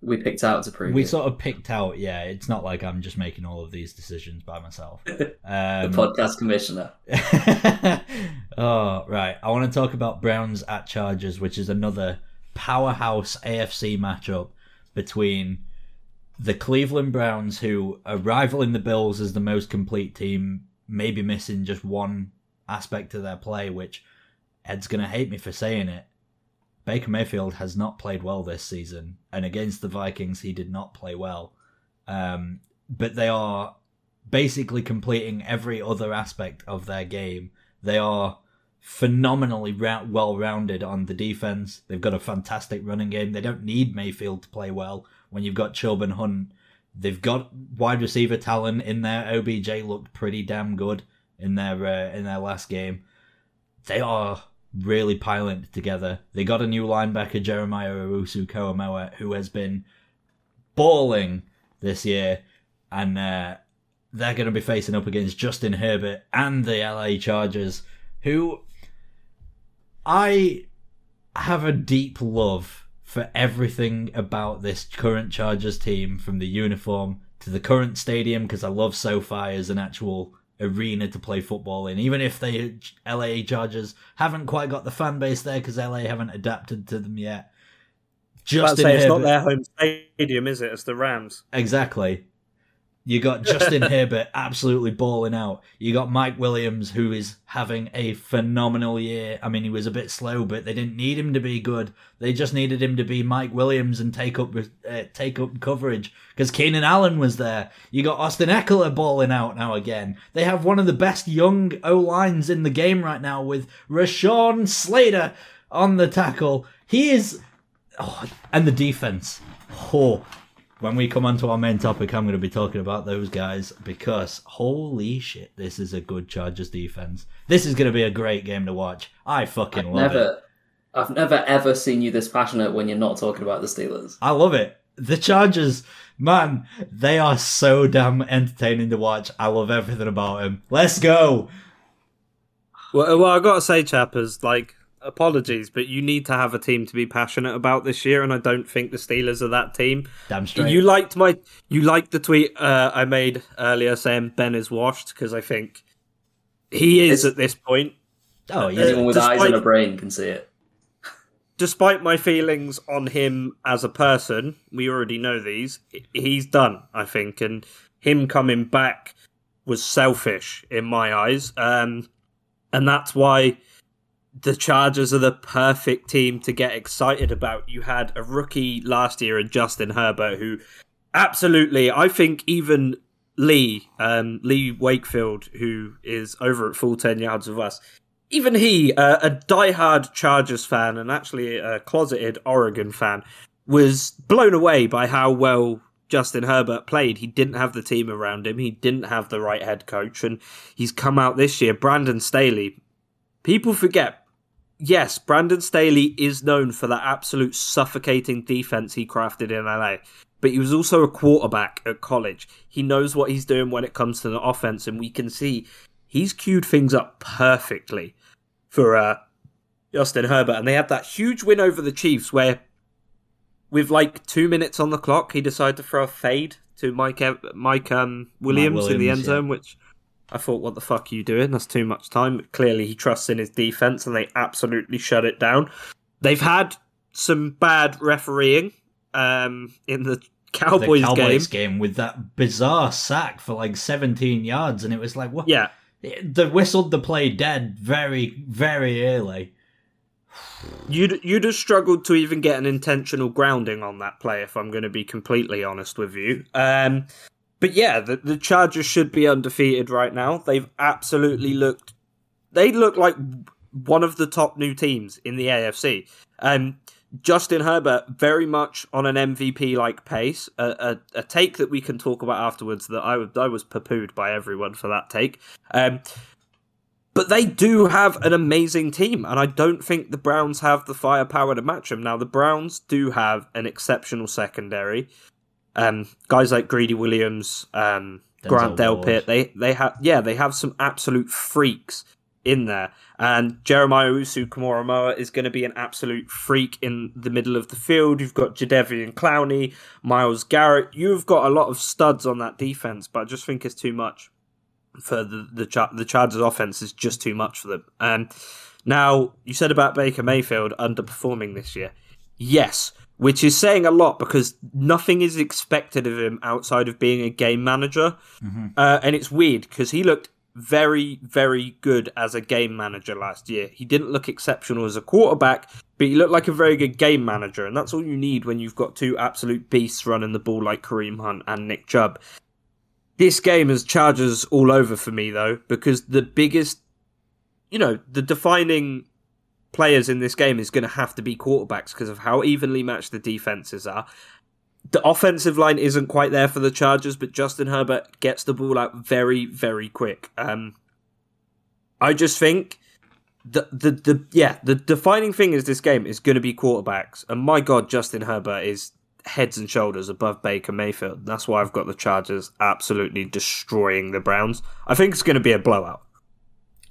We picked out to preview. we sort of picked out. Yeah, it's not like I'm just making all of these decisions by myself. the Um, podcast commissioner. oh right, I want to talk about Browns at Chargers, which is another powerhouse AFC matchup between the Cleveland Browns, who are rivaling the Bills as the most complete team, maybe missing just one aspect of their play, which Ed's gonna hate me for saying it. Baker Mayfield has not played well this season, and against the Vikings, he did not play well. Um, but they are basically completing every other aspect of their game. They are phenomenally ra- well rounded on the defense. They've got a fantastic running game. They don't need Mayfield to play well when you've got Chubb and Hunt. They've got wide receiver talent in there. OBJ looked pretty damn good in their uh, in their last game. They are really piling it together. They got a new linebacker, Jeremiah Owusu-Koramoah, who has been balling this year, and uh, they're going to be facing up against Justin Herbert and the LA Chargers, who I have a deep love for everything about this current Chargers team, from the uniform to the current stadium, because I love SoFi as an actual arena to play football in. Even if the LA Chargers haven't quite got the fan base there, because LA haven't adapted to them yet. Just say it's not their home stadium, is it? It's the Rams. Exactly. You got Justin Herbert absolutely balling out. You got Mike Williams, who is having a phenomenal year. I mean, he was a bit slow, but they didn't need him to be good. They just needed him to be Mike Williams and take up uh, take up coverage because Keenan Allen was there. You got Austin Ekeler balling out now again. They have one of the best young O lines in the game right now with Rashawn Slater on the tackle. He is, oh, and the defense. Oh, when we come on to our main topic, I'm going to be talking about those guys because holy shit, this is a good Chargers defense. This is going to be a great game to watch. I fucking I've love it. never, I've never ever seen you this passionate when you're not talking about the Steelers. I love it. The Chargers, man, they are so damn entertaining to watch. I love everything about them. Let's go. Well, well I got to say, chappers, like apologies, but you need to have a team to be passionate about this year, and I don't think the Steelers are that team. Damn straight. You liked my, you liked the tweet uh, I made earlier saying Ben is washed because I think he is It's- at this point. oh, yeah. Anyone with eyes and a brain can see it. Despite my feelings on him as a person, we already know these. He's done, I think, and him coming back was selfish in my eyes, um, and that's why the Chargers are the perfect team to get excited about. You had a rookie last year in Justin Herbert, who absolutely, I think even Lee, um, Lee Wakefield, who is over at full 10 yards of us, even he, uh, a diehard Chargers fan and actually a closeted Oregon fan, was blown away by how well Justin Herbert played. He didn't have the team around him. He didn't have the right head coach, and he's come out this year. Brandon Staley. People forget. Yes, Brandon Staley is known for that absolute suffocating defense he crafted in LA, but he was also a quarterback at college. He knows what he's doing when it comes to the offense, and we can see he's queued things up perfectly for uh, Justin Herbert. And they had that huge win over the Chiefs where, with like two minutes on the clock, he decided to throw a fade to Mike Mike um, Williams, in the Williams, end yeah. zone, which I thought, what the fuck are you doing? That's too much time. But clearly, he trusts in his defense, and they absolutely shut it down. They've had some bad refereeing um, in the Cowboys, the game. Cowboys game. with that bizarre sack for like 17 yards, and it was like, what? Yeah, They whistled the play dead very, very early. You'd you'd have struggled to even get an intentional grounding on that play, if I'm going to be completely honest with you. Um, but yeah, the, the Chargers should be undefeated right now. They've absolutely looked. They look like one of the top new teams in the AFC. Um, Justin Herbert very much on an MVP like pace. A, a, a take that we can talk about afterwards. That I, was- I was poo-pooed by everyone for that take. Um, but they do have an amazing team, and I don't think the Browns have the firepower to match them. Now, the Browns do have an exceptional secondary. Um, guys like Greedy Williams, um, Grant. Delpit, they they have yeah, they have some absolute freaks in there. And Jeremiah Usu Kamaramoa is going to be an absolute freak in the middle of the field. You've got Jadeveon Clowney, Myles Garrett. You've got a lot of studs on that defense, but I just think it's too much for the the, the Chargers offense is just too much for them. Um, now you said about Baker Mayfield underperforming this year, yes, which is saying a lot because nothing is expected of him outside of being a game manager, uh, and it's weird because he looked very very good as a game manager last year. He didn't look exceptional as a quarterback. But he looked like a very good game manager, and that's all you need when you've got two absolute beasts running the ball like Kareem Hunt and Nick Chubb. This game has Chargers all over for me though, because the biggest, you know, the defining players in this game is going to have to be quarterbacks because of how evenly matched the defenses are. The offensive line isn't quite there for the Chargers, but Justin Herbert gets the ball out very, very quick. Um, I just think the the the yeah the defining thing is this game is going to be quarterbacks, and my God, Justin Herbert is heads and shoulders above Baker Mayfield. That's why I've got the Chargers absolutely destroying the Browns. I think it's going to be a blowout.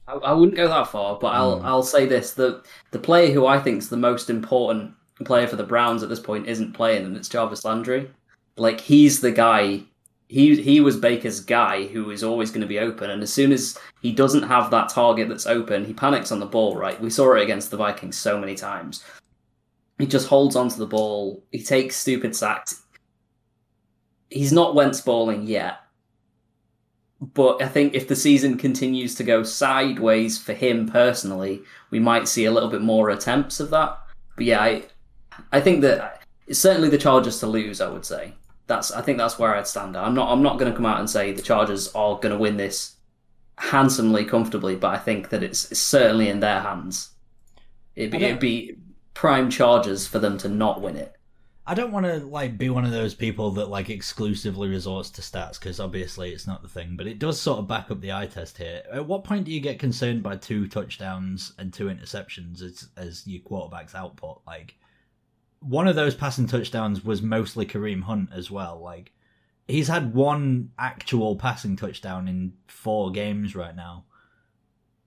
I, I wouldn't go that far, but I'll hmm. I'll say this: the the player who I think is the most important player for the Browns at this point isn't playing, and it's Jarvis Landry. Like he's the guy. He he was Baker's guy who is always going to be open, and as soon as he doesn't have that target that's open, he panics on the ball. Right, we saw it against the Vikings so many times. He just holds onto the ball. He takes stupid sacks. He's not Wentz balling yet, but I think if the season continues to go sideways for him personally, we might see a little bit more attempts of that. But yeah, I, I think that it's certainly the Chargers to lose. I would say that's. I think that's where I'd stand. I'm not. I'm not going to come out and say the Chargers are going to win this handsomely, comfortably, but I think that it's, it's certainly in their hands. It'd be, it'd be prime Chargers for them to not win it. I don't want to like be one of those people that like exclusively resorts to stats because obviously it's not the thing, but it does sort of back up the eye test here. At what point do you get concerned by two touchdowns and two interceptions as as your quarterback's output? Like one of those passing touchdowns was mostly Kareem Hunt as well. Like he's had one actual passing touchdown in four games right now.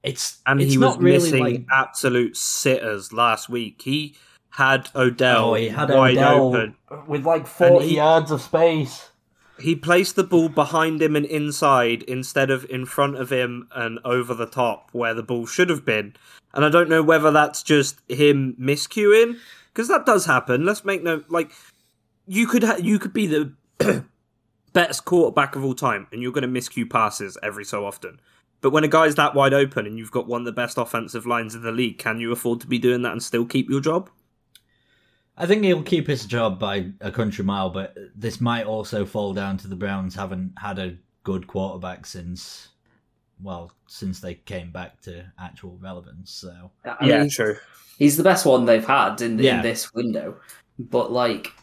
It's and it's he was really missing like absolute sitters last week. He had Odell oh he had wide Odell open. with like forty he- yards of space. He placed the ball behind him and inside instead of in front of him and over the top where the ball should have been. And I don't know whether that's just him miscuing because that does happen. Let's make no like you could ha- you could be the best quarterback of all time and you're going to miscue passes every so often. But when a guy's that wide open and you've got one of the best offensive lines in the league, can you afford to be doing that and still keep your job? I think he'll keep his job by a country mile, but this might also fall down to the Browns haven't had a good quarterback since, well, since they came back to actual relevance. So I mean, true. he's the best one they've had in, Yeah. in this window. But like,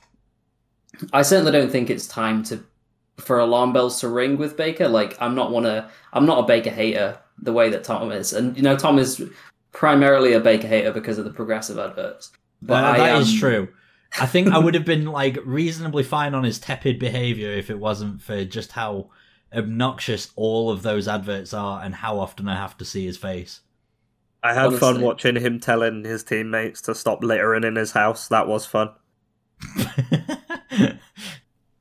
I certainly don't think it's time to for alarm bells to ring with Baker. Like, I'm not one to, I'm not a Baker hater the way that Tom is, and you know, Tom is primarily a Baker hater because of the progressive adverts. But Uh, I that is am- true. I think I would have been like reasonably fine on his tepid behavior if it wasn't for just how obnoxious all of those adverts are and how often I have to see his face. I had fun watching him telling his teammates to stop littering in his house. That was fun.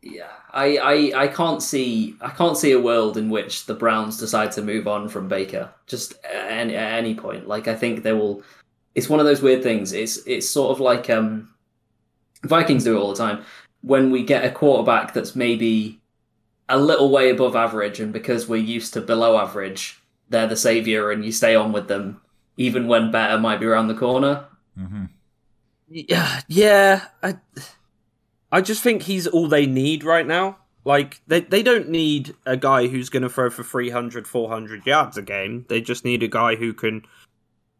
Yeah, I, I, I can't see I can't see a world in which the Browns decide to move on from Baker just at any, at any point. Like I think they will. It's one of those weird things. It's it's sort of like um, Vikings do it all the time. When we get a quarterback that's maybe a little way above average, and because we're used to below average, they're the savior, and you stay on with them even when better might be around the corner. hmm Yeah, yeah. I, I just think he's all they need right now. Like they they don't need a guy who's going to throw for 300, 400 yards a game. They just need a guy who can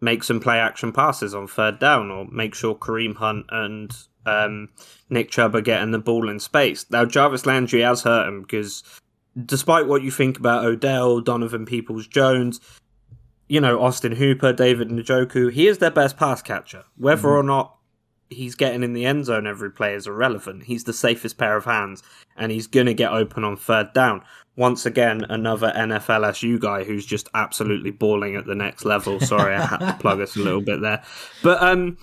make some play action passes on third down or make sure Kareem Hunt and um, Nick Chubb are getting the ball in space. Now Jarvis Landry has hurt him because despite what you think about Odell, Donovan Peoples Jones, you know, Austin Hooper, David Njoku, he is their best pass catcher. Whether or not he's getting in the end zone every play is irrelevant. He's the safest pair of hands, and he's going to get open on third down. Once again, another NFLSU guy who's just absolutely balling at the next level. Sorry, I had to plug us a little bit there. But, um,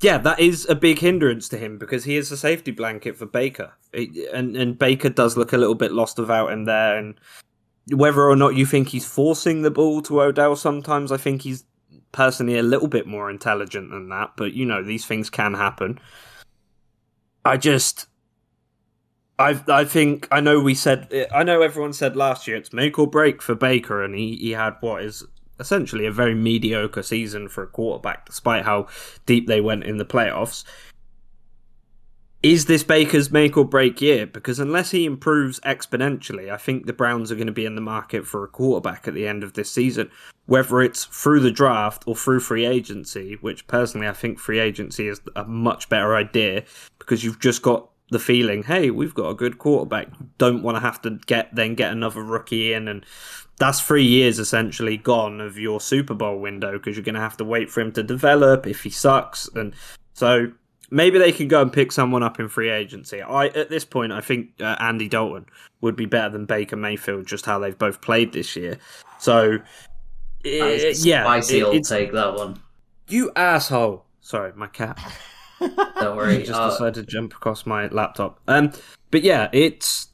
yeah, that is a big hindrance to him because he is a safety blanket for Baker. And, and Baker does look a little bit lost without him there. And whether or not you think he's forcing the ball to Odell sometimes, I think he's personally a little bit more intelligent than that, but you know, these things can happen. I just I I think I know we said I know everyone said last year it's make or break for Baker and he, he had what is essentially a very mediocre season for a quarterback despite how deep they went in the playoffs. Is this Baker's make or break year? Because unless he improves exponentially, I think the Browns are going to be in the market for a quarterback at the end of this season whether it's through the draft or through free agency, which personally I think free agency is a much better idea because you've just got the feeling, hey, we've got a good quarterback. Don't want to have to get then get another rookie in and that's three years essentially gone of your Super Bowl window because you're going to have to wait for him to develop if he sucks. And so maybe they can go and pick someone up in free agency. I At this point, I think uh, Andy Dalton would be better than Baker Mayfield, just how they've both played this year. So That's uh, yeah, spicy it- it's- take that one. you asshole. Sorry, my cat Don't worry. just Uh, decided to jump across my laptop. Um, but yeah, it's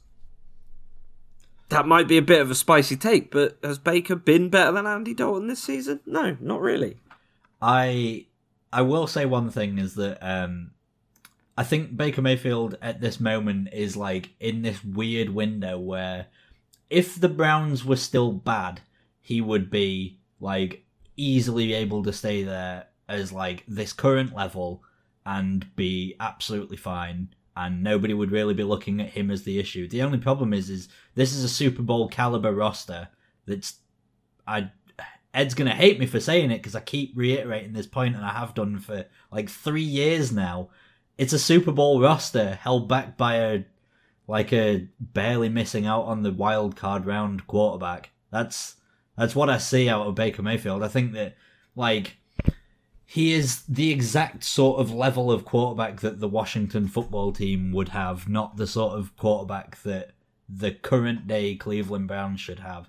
that might be a bit of a spicy take. But has Baker been better than Andy Dalton this season? No, not really. I I will say one thing is that um I think Baker Mayfield at this moment is like in this weird window where if the Browns were still bad, he would be like easily able to stay there as like this current level and be absolutely fine and nobody would really be looking at him as the issue. The only problem is is this is a Super Bowl caliber roster that's I Ed's gonna hate me for saying it because I keep reiterating this point and I have done for like three years now. it's a Super Bowl roster held back by a like a barely missing out on the wild card round quarterback. That's that's what I see out of Baker Mayfield. I think that like he is the exact sort of level of quarterback that the Washington football team would have, not the sort of quarterback that the current day Cleveland Browns should have.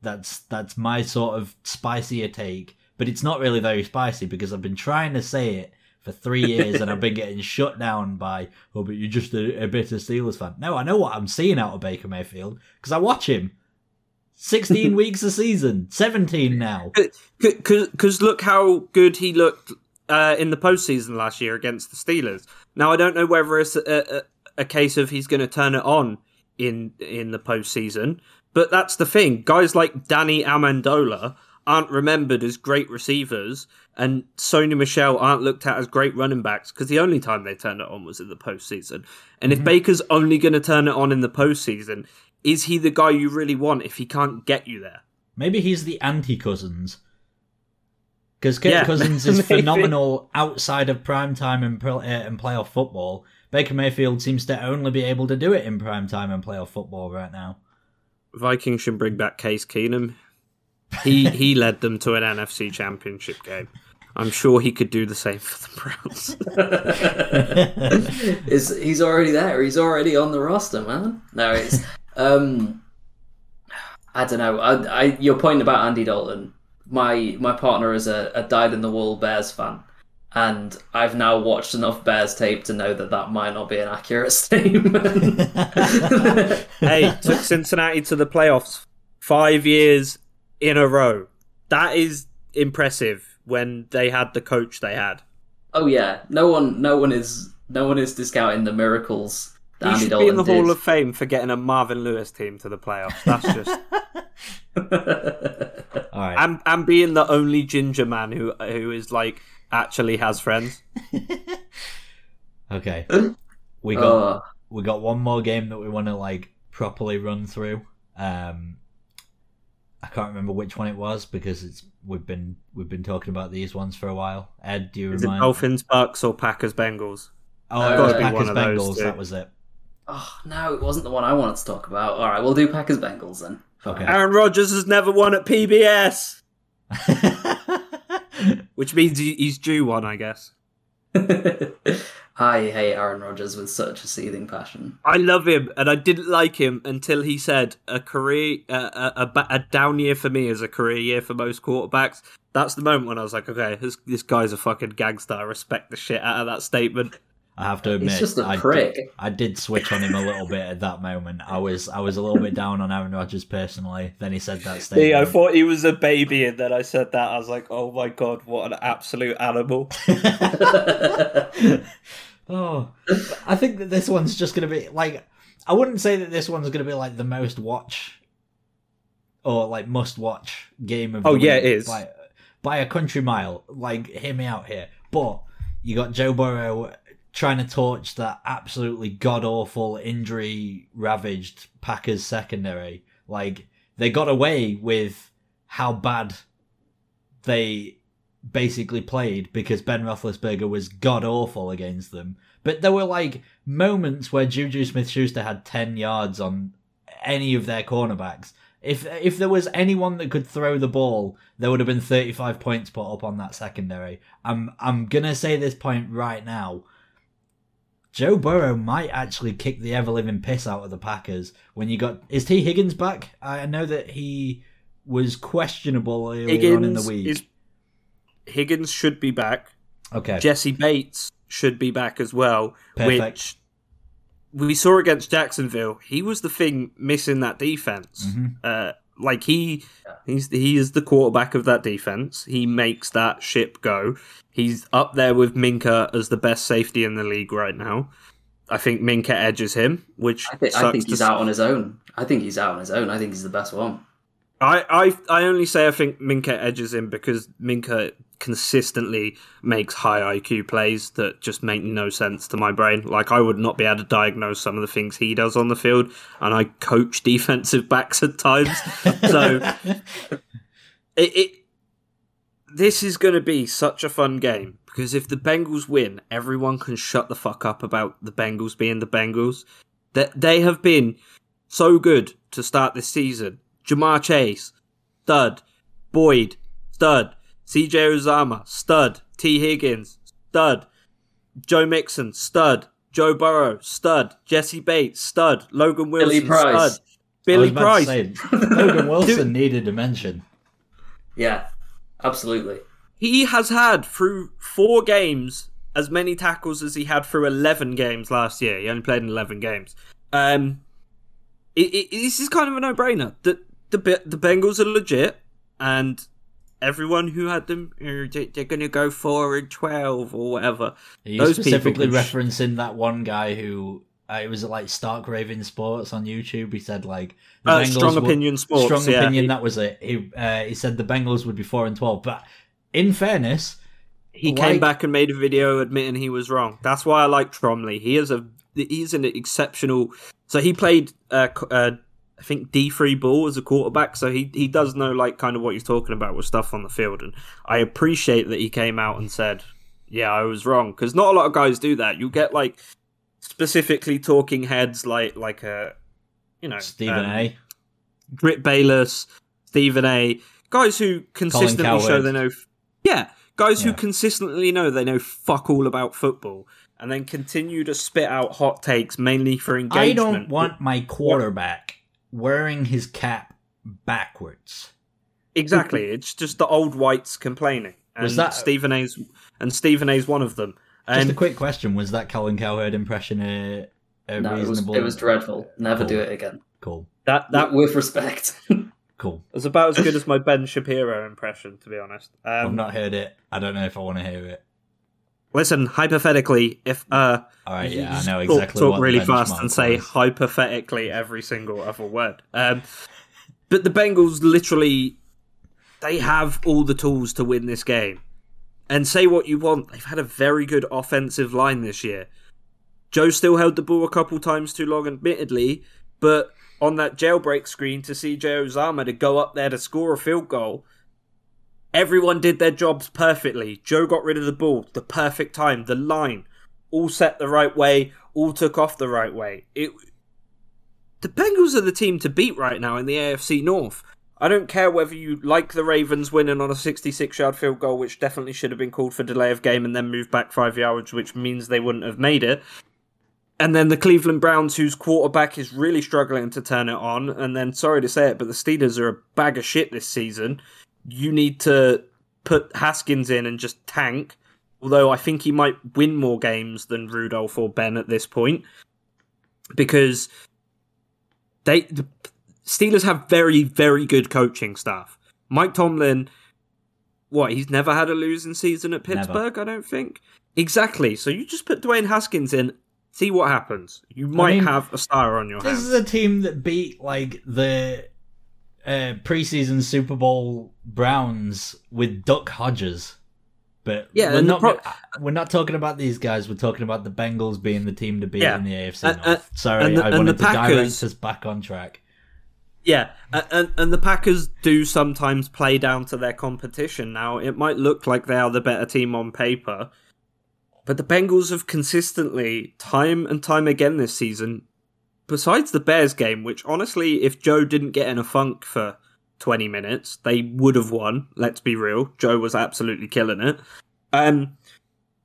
That's that's my sort of spicier take, but it's not really very spicy because I've been trying to say it for three years and I've been getting shut down by, oh, but you're just a, a bitter Steelers fan. No, I know what I'm seeing out of Baker Mayfield because I watch him. 16 weeks a season, 17 now. Because look how good he looked uh, in the postseason last year against the Steelers. Now, I don't know whether it's a, a, a case of he's going to turn it on in in the postseason, but that's the thing. Guys like Danny Amendola aren't remembered as great receivers, and Sony Michel aren't looked at as great running backs because the only time they turned it on was in the postseason. And if mm-hmm. Baker's only going to turn it on in the postseason, is he the guy you really want if he can't get you there? Maybe he's the anti Cousins. Because Kirk yeah, Cousins is phenomenal outside of prime time and, uh, and playoff football. Baker Mayfield seems to only be able to do it in prime time and playoff football right now. Vikings should bring back Case Keenum. He he led them to an NFC Championship game. I'm sure he could do the same for the Browns. is he's already there? He's already on the roster, man. No, it's um, I don't know. I, I, your point about Andy Dalton. My my partner is a, a dyed in the wool Bears fan, and I've now watched enough Bears tape to know that that might not be an accurate statement. hey, took Cincinnati to the playoffs five years in a row. That is impressive when they had the coach they had. Oh yeah, no one, no one is, no one is discounting the miracles he should Dalton be in the did. Hall of Fame for getting a Marvin Lewis team to the playoffs. That's just. All right. And and being the only ginger man who who is like actually has friends. okay, we got uh, we got one more game that we want to like properly run through. Um, I can't remember which one it was because it's we've been we've been talking about these ones for a while. Ed, do you is remind? It Dolphins, Bucks, or Packers, Bengals? Oh, uh, it was Packers, Bengals. That was it. Oh no, it wasn't the one I wanted to talk about. All right, we'll do Packers Bengals then. Okay. Aaron Rodgers has never won at PBS, which means he's due one, I guess. I hate Aaron Rodgers with such a seething passion. I love him, and I didn't like him until he said a career, uh, a, a, a down year for me is a career year for most quarterbacks. That's the moment when I was like, okay, this, this guy's a fucking gangster. I respect the shit out of that statement. I have to admit, He's just a I prick. Did, I did switch on him a little bit at that moment. I was I was a little bit down on Aaron Rodgers personally. Then he said that statement. Yeah, I thought he was a baby, and then I said that. I was like, oh my god, what an absolute animal. oh, I think that this one's just going to be like. I wouldn't say that this one's going to be like the most watch or like must watch game of. Oh yeah, it is by, by a country mile. Like, hear me out here. But you got Joe Burrow trying to torch that absolutely god awful injury ravaged Packers secondary. Like they got away with how bad they basically played because Ben Roethlisberger was god awful against them. But there were like moments where Juju Smith Schuster had ten yards on any of their cornerbacks. If if there was anyone that could throw the ball, there would have been thirty five points put up on that secondary. I'm I'm gonna say this point right now. Joe Burrow might actually kick the ever living piss out of the Packers when you got. Is Tee Higgins back? I know that he was questionable earlier Higgins on in the week. Is, Higgins should be back. Okay. Jessie Bates should be back as well. Perfect. Which we saw against Jacksonville. He was the thing missing that defense. Mm-hmm. Uh, like he, he's he is the quarterback of that defense. He makes that ship go. He's up there with Minkah as the best safety in the league right now. I think Minkah edges him, which I think, I think he's out on his own. I think he's out on his own. I think he's the best one. I, I I only say I think Minkah edges him because Minkah consistently makes high IQ plays that just make no sense to my brain. Like I would not be able to diagnose some of the things he does on the field, and I coach defensive backs at times. so it, it this is going to be such a fun game because if the Bengals win, everyone can shut the fuck up about the Bengals being the Bengals. That they have been so good to start this season. Ja'Marr Chase, stud. Boyd, stud. CJ Uzomah, stud. Tee Higgins, stud. Joe Mixon, stud. Joe Burrow, stud. Jessie Bates, stud. Logan Wilson, Billy Price. stud. Billy I was about Price. to say, Logan Wilson needed a mention. Yeah, absolutely. He has had through four games as many tackles as he had through 11 games last year. He only played in 11 games. Um, it, it, this is kind of a no-brainer. The, the the Bengals are legit, and everyone who had them, they- they're going to go four and 12 or whatever. Are you Those people specifically sh- referencing that one guy who uh, it was like Stark Raven Sports on YouTube. He said like the Uh, Bengals Strong would- Opinion Sports, Strong yeah. opinion. That was it. He uh, he said the Bengals would be four and twelve. But in fairness, He Why- came back and made a video admitting he was wrong. That's why I like Tromley. He is a he's an exceptional. So he played, uh, uh, I think D three ball as a quarterback. So he he does know like kind of what he's talking about with stuff on the field. And I appreciate that he came out and said, "Yeah, I was wrong," because not a lot of guys do that. You get like specifically talking heads like like a you know Stephen um, A. Britt Bayless, Stephen A. Guys who consistently show they know. Yeah, guys who consistently know they know fuck all about football, and then continue to spit out hot takes mainly for engagement. I don't want my quarterback wearing his cap backwards. exactly. It's just the old whites complaining, and Was that- Stephen A's and Stephen A's one of them. Just a quick question: Was that Colin Cowherd impression a, a No, it was, reasonable? it was dreadful. Never do it again. Cool, that that With respect. cool. It's about as good as my Ben Shapiro impression, to be honest. I've Um, not heard it. I don't know if I want to hear it. Listen, hypothetically, if uh, All right, yeah, I know exactly. Talk, the really fast and say was. hypothetically every single other word. Um, but the Bengals literally, they have all the tools to win this game. And say what you want, they've had a very good offensive line this year. Joe still held the ball a couple times too long, admittedly, but on that jailbreak screen to CJ Uzomah to go up there to score a field goal, everyone did their jobs perfectly. Joe got rid of the ball, the perfect time, the line, all set the right way, all took off the right way. It the Bengals are the team to beat right now in the AFC North. I don't care whether you like the Ravens winning on a 66 yard field goal, which definitely should have been called for delay of game and then moved back five yards, which means they wouldn't have made it. And then the Cleveland Browns, whose quarterback is really struggling to turn it on. And then, sorry to say it, but the Steelers are a bag of shit this season. You need to put Haskins in and just tank. Although I think he might win more games than Rudolph or Ben at this point. Because they the Steelers have very, very good coaching staff. Mike Tomlin, what, he's never had a losing season at Never. Pittsburgh, I don't think. Exactly. So you just put Dwayne Haskins in, see what happens. You might mean, have a star on your hands. This is a team that beat like the uh, preseason Super Bowl Browns with Duck Hodges. But Yeah, we're not pro- we're not talking about these guys. We're talking about the Bengals being the team to beat Yeah. in the AFC Uh, North. uh, Sorry, and the- I wanted the to Packers- direct us back on track. Yeah, and and the Packers do sometimes play down to their competition. Now it might look like they are the better team on paper, but the Bengals have consistently, time and time again this season, besides the Bears game, which honestly, if Joe didn't get in a funk for twenty minutes, they would have won. Let's be real, Joe was absolutely killing it. Um,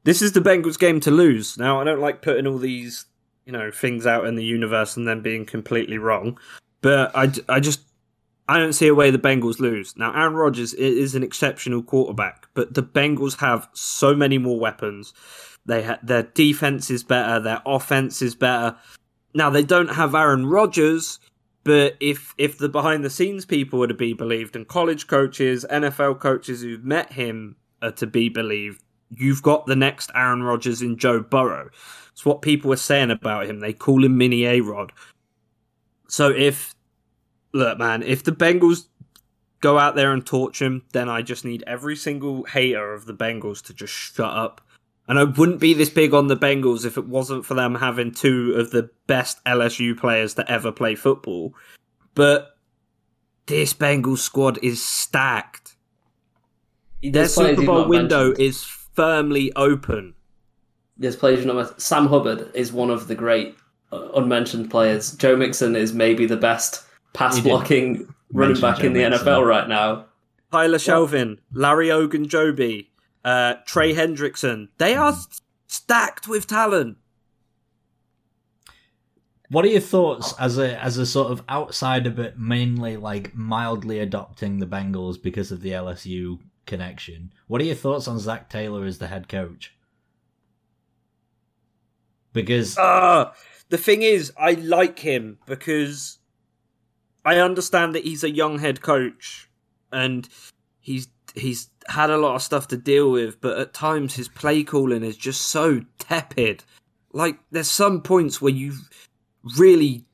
this is the Bengals game to lose. Now I don't like putting all these you know things out in the universe and then being completely wrong. But I, I just I don't see a way the Bengals lose. Now Aaron Rodgers is an exceptional quarterback, but the Bengals have so many more weapons. They ha- their defense is better, their offense is better. Now they don't have Aaron Rodgers, but if if the behind the scenes people were to be believed and college coaches, NFL coaches who've met him are to be believed, you've got the next Aaron Rodgers in Joe Burrow. It's what people are saying about him. They call him Mini A Rod. So if look, man, if the Bengals go out there and torch him, then I just need every single hater of the Bengals to just shut up. And I wouldn't be this big on the Bengals if it wasn't for them having two of the best LSU players to ever play football. But this Bengals squad is stacked. Their Super Bowl window mentioned. is firmly open. There's players number Sam Hubbard is one of the great uh, unmentioned players. Joe Mixon is maybe the best pass blocking running back Joe in the Mixon. NFL right now. Tyler Shelvin, Larry Ogunjobi, uh, Trey Hendrickson. They are s- stacked with talent. What are your thoughts as a as a sort of outsider, but mainly like mildly adopting the Bengals because of the LSU connection? What are your thoughts on Zac Taylor as the head coach? Because Uh, the thing is, I like him because I understand that he's a young head coach and he's he's had a lot of stuff to deal with, but at times his play calling is just so tepid. Like there's some points where you really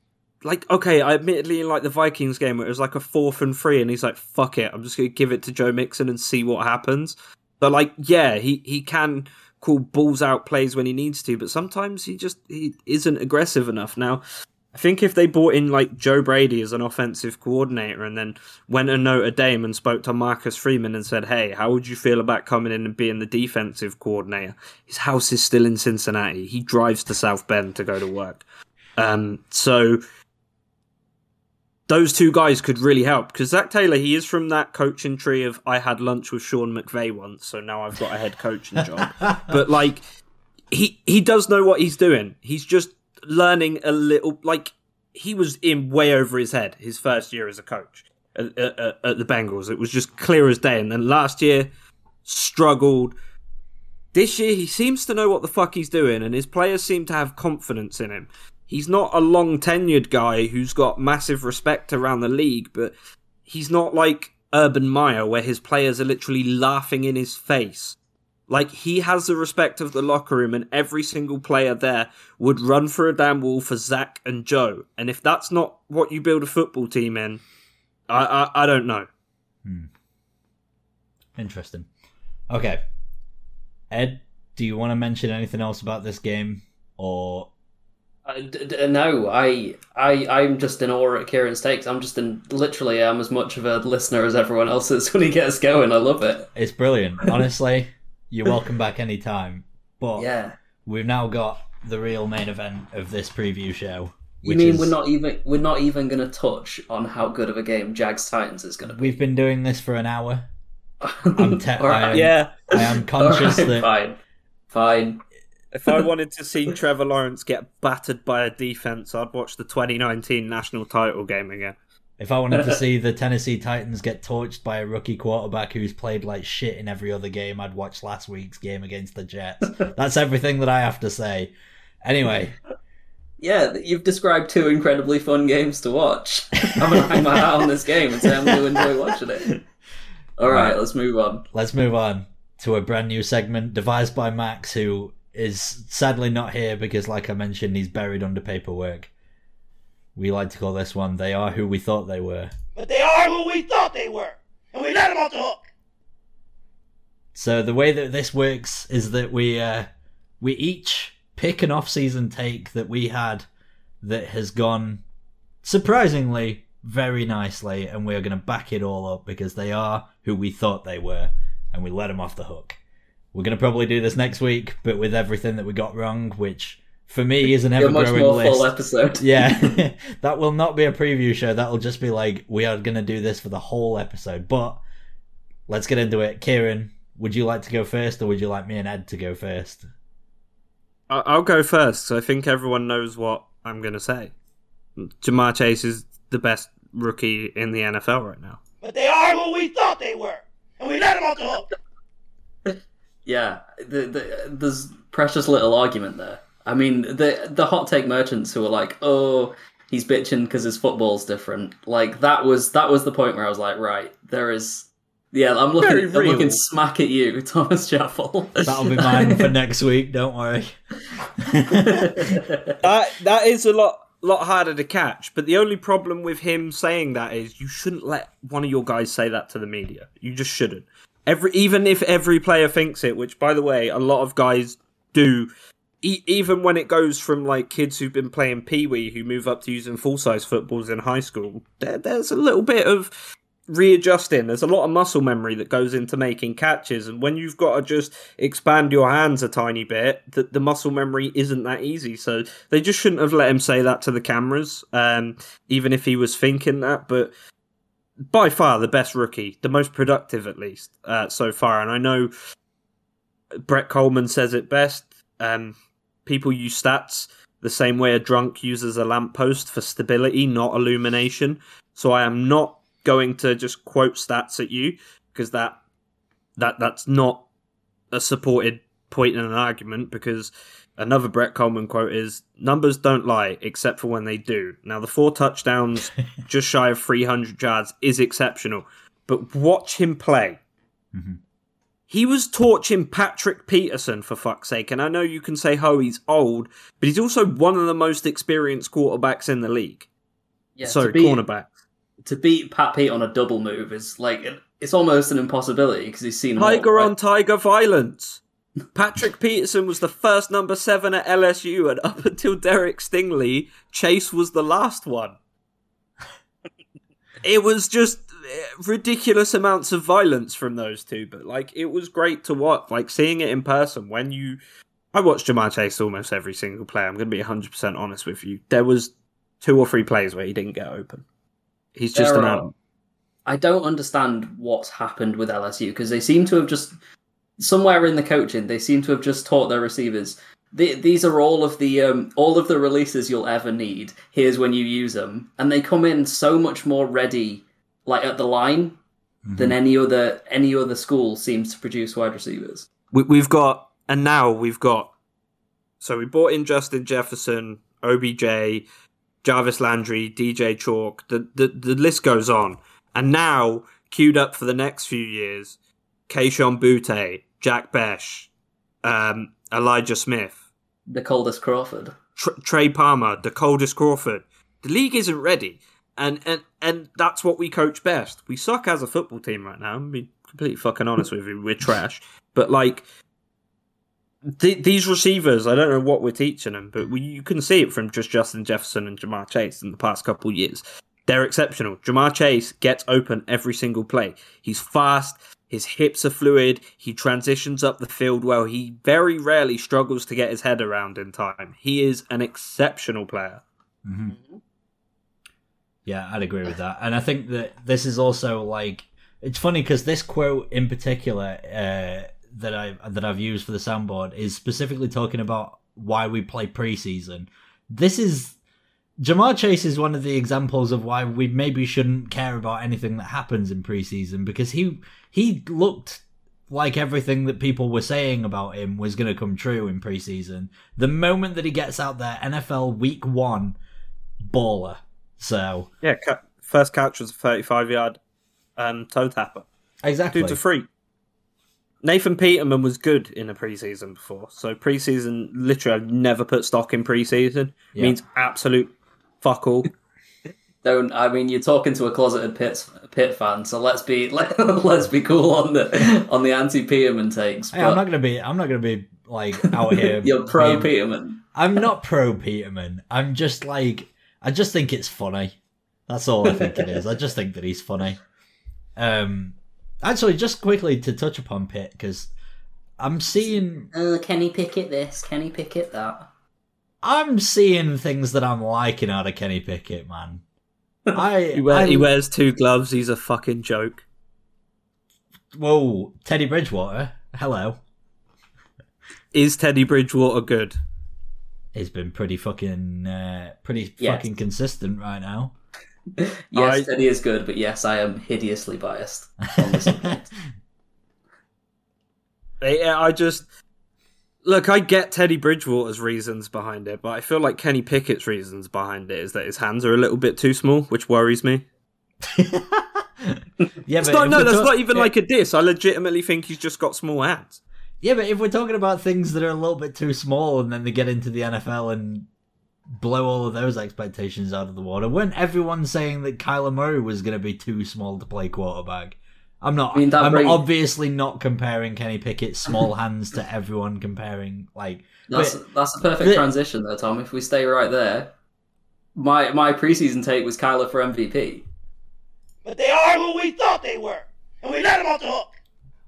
like okay, I admittedly like the Vikings game where it was like a fourth and three and he's like, fuck it, I'm just gonna give it to Joe Mixon and see what happens. But like, yeah, he, he can call balls out plays when he needs to, but sometimes he just he isn't aggressive enough. Now, I think if they brought in like Joe Brady as an offensive coordinator and then went to Notre Dame and spoke to Marcus Freeman and said, Hey, how would you feel about coming in and being the defensive coordinator? His house is still in Cincinnati. He drives to South Bend to go to work. Um, so those two guys could really help because Zac Taylor, he is from that coaching tree of I had lunch with Sean McVay once, so now I've got a head coaching job. but like, he he does know what he's doing. He's just learning a little. Like he was in way over his head his first year as a coach at, at, at- the Bengals. It was just clear as day. And then last year struggled. This year he seems to know what the fuck he's doing, and his players seem to have confidence in him he's not a long tenured guy who's got massive respect around the league, but he's not like Urban Meyer where his players are literally laughing in his face. Like he has the respect of the locker room, and every single player there would run for a damn wall for Zac and Joe. And if that's not what you build a football team in, I I, I don't know. Interesting. Okay. Ed, do you want to mention anything else about this game? Or Uh, d- d- no, I, I, I'm just in awe at Kieran's takes. I'm just in, literally, I'm as much of a listener as everyone else is when he gets going. I love it. it's brilliant. Honestly, you're welcome back anytime. But Yeah. we've now got the real main event of this preview show. You mean is- we're not even we're not even going to touch on how good of a game Jags Titans is going to be? We've been doing this for an hour. I'm te- All right. I am- Yeah, I am conscious All right, that fine, fine. if I wanted to see Trevor Lawrence get battered by a defense, I'd watch the 2019 national title game again. If I wanted to see the Tennessee Titans get torched by a rookie quarterback who's played like shit in every other game, I'd watch last week's game against the Jets. That's everything that I have to say. Anyway, Yeah, you've described two incredibly fun games to watch. I'm going to hang my hat on this game and say I'm going to enjoy watching it. All right, let's move on. let's move on to a brand new segment devised by Max, who is sadly not here because, like I mentioned, he's buried under paperwork. We like to call this one They Are Who We Thought They Were. But they are who we thought they were, and we let them off the hook. So the way that this works is that we uh, we each pick an off-season take that we had that has gone surprisingly very nicely, and we're going to back it all up because they are who we thought they were, and we let them off the hook. We're going to probably do this next week, but with everything that we got wrong, which for me is an A much ever-growing more list. full episode. Yeah, that will not be a preview show. That'll just be like we are going to do this for the whole episode. But let's get into it. Kieran, would you like to go first, or would you like me and Ed to go first? I- I'll go first, so I think everyone knows what I'm going to say. Ja'Marr Chase is the best rookie in the NFL right now. But they are who we thought they were, and we let them off the hook. Yeah, the, the, there's precious little argument there. I mean, the the hot take merchants who were like, "Oh, he's bitching because his football's different." Like that was that was the point where I was like, "Right, there is." Yeah, I'm looking. I'm looking smack at you, Thomas Chaffel. That'll be mine for next week. Don't worry. That that is a lot lot harder to catch. But the only problem with him saying that is you shouldn't let one of your guys say that to the media. You just shouldn't. Every even if every player thinks it, which by the way, a lot of guys do. E- even when it goes from like kids who've been playing pee wee who move up to using full size footballs in high school, there, there's a little bit of readjusting. There's a lot of muscle memory that goes into making catches, and when you've got to just expand your hands a tiny bit, the, the muscle memory isn't that easy. So they just shouldn't have let him say that to the cameras, um, even if he was thinking that. But by far the best rookie, the most productive at least uh, so far. And I know Brett Kollmann says it best. Um, people use stats the same way a drunk uses a lamppost for stability, not illumination. So I am not going to just quote stats at you because that that that's not a supported point in an argument because another Brett Kollmann quote is numbers don't lie except for when they do. Now the four touchdowns just shy of 300 yards is exceptional, but watch him play. Mhm. He was torching Patrick Peterson for fuck's sake, and I know you can say, "Oh, he's old," but he's also one of the most experienced quarterbacks in the league. Yeah, beat, cornerback. to beat Pat Pete on a double move is like it's almost an impossibility because he's seen Tiger right? on tiger violence. Patrick Peterson was the first number seven at LSU, and up until Derek Stingley, Chase was the last one. it was just ridiculous amounts of violence from those two, but like it was great to watch. Like seeing it in person when you. I watched Ja'Marr Chase almost every single play. I'm going to be 100% honest with you. There was two or three plays where he didn't get open. He's just There an animal. I don't understand what's happened with LSU because they seem to have just somewhere in the coaching they seem to have just taught their receivers. The, these are all of the um, all of the releases you'll ever need. Here's when you use them, and they come in so much more ready, like at the line, than any other any other school seems to produce wide receivers. we, we've got and now we've got so we bought in Justin Jefferson, OBJ, Jarvis Landry, DJ Chalk. The the, the list goes on. And now queued up for the next few years, Kayshon Boutte, Jack Bech, um, Elijah Smith, The coldest Crawford. Tr- Trey Palmer, the coldest Crawford. The league isn't ready, and and and that's what we coach best. We suck as a football team right now. I'm being completely fucking honest with you. We're trash. But like th- these receivers, I don't know what we're teaching them, but we, you can see it from just Justin Jefferson and Ja'Marr Chase in the past couple years. They're exceptional. Ja'Marr Chase gets open every single play. He's fast. His hips are fluid. He transitions up the field well. He very rarely struggles to get his head around in time. He is an exceptional player. hmm Yeah, I'd agree with that. And I think that this is also like it's funny because this quote in particular uh, that I that I've used for the soundboard is specifically talking about why we play preseason. This is Ja'Marr Chase is one of the examples of why we maybe shouldn't care about anything that happens in preseason because he he looked like everything that people were saying about him was going to come true in preseason. The moment that he gets out there, NFL Week One, baller. So Yeah, ca- first catch was a 35 yard um, toe tapper. exactly. Dude's a freak. Nathan Peterman was good in the preseason before. So preseason, literally, I've never put stock in preseason. Yeah. Means absolute fuck all. Don't I mean you're talking to a closeted pit Pitt fan, so let's be let, let's be cool on the on the anti Peterman takes. Hey, I'm not gonna be. I'm not gonna be like out here. you're pro being- Peterman. I'm not pro Peterman. I'm just like. I just think it's funny. That's all I think it is. I just think that he's funny. Um, actually, just quickly to touch upon Pitt because I'm seeing Uh, Kenny Pickett this, Kenny Pickett that. I'm seeing things that I'm liking out of Kenny Pickett, man. I, He, wear, I he wears two gloves. He's a fucking joke. whoa Teddy Bridgewater. Hello. Is Teddy Bridgewater good? He's been pretty fucking uh, pretty Yes. fucking consistent right now. Yes, I- Teddy is good, but yes, I am hideously biased on the subject. I, I just look. I get Teddy Bridgewater's reasons behind it, but I feel like Kenny Pickett's reasons behind it is that his hands are a little bit too small, which worries me. yeah, It's but not, no, that's talk- not even yeah. like a diss. I legitimately think he's just got small hands. Yeah, but if we're talking about things that are a little bit too small and then they get into the NFL and blow all of those expectations out of the water, weren't everyone saying that Kyler Murray was going to be too small to play quarterback? I'm not. I mean, that I'm bring- obviously not comparing Kenny Pickett's small hands to everyone comparing like. That's that's a perfect the- transition though, Tom. If we stay right there, my my preseason take was Kyler for MVP. But they are who we thought they were, and we let them off the hook.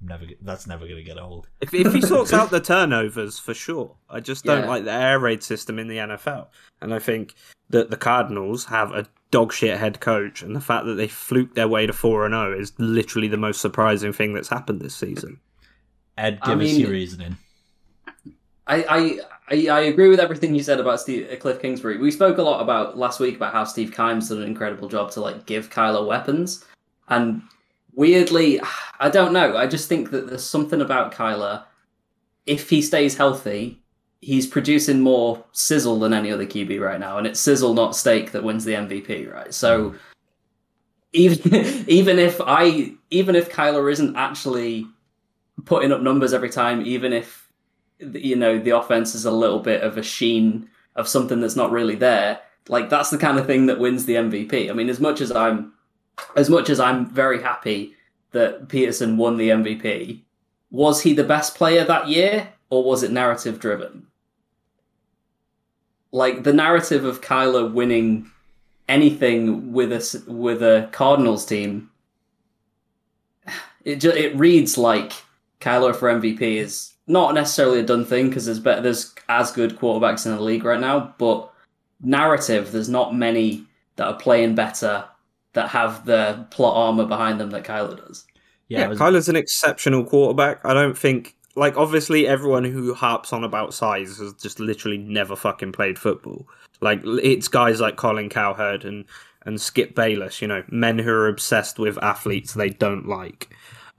I'm never. That's never gonna get old. If, if he sorts out the turnovers, for sure. I just don't Yeah. like the air raid system in the NFL. And I think that the Cardinals have a dog shit head coach, and the fact that they fluked their way to 4 and 0 is literally the most surprising thing that's happened this season. Ed, I give us mean- your reasoning. I, I, I, I agree with everything you said about Steve, uh, Cliff Kingsbury. We spoke a lot about last week about how Steve Kimes did an incredible job to like give Kyler weapons, and weirdly, I don't know. I just think that there's something about Kyler. If he stays healthy, he's producing more sizzle than any other QB right now, and it's sizzle, not steak, that wins the MVP. Right, so mm. even even if I even if Kyler isn't actually putting up numbers every time, even if you know the offense is a little bit of a sheen of something that's not really there, like that's the kind of thing that wins the MVP. I mean, as much as I'm as much as I'm very happy that Peterson won the MVP, was he the best player that year or was it narrative driven? Like the narrative of Kyler winning anything with a with a Cardinals team, it it reads like Kyler for MVP is not necessarily a done thing because there's better there's as good quarterbacks in the league right now, but narrative there's not many that are playing better that have the plot armor behind them that Kyler does. Yeah, Yeah, was- Kyler's an exceptional quarterback. I don't think like obviously everyone who harps on about size has just literally never fucking played football. Like it's guys like Colin Cowherd and and Skip Bayless, you know, men who are obsessed with athletes they don't like.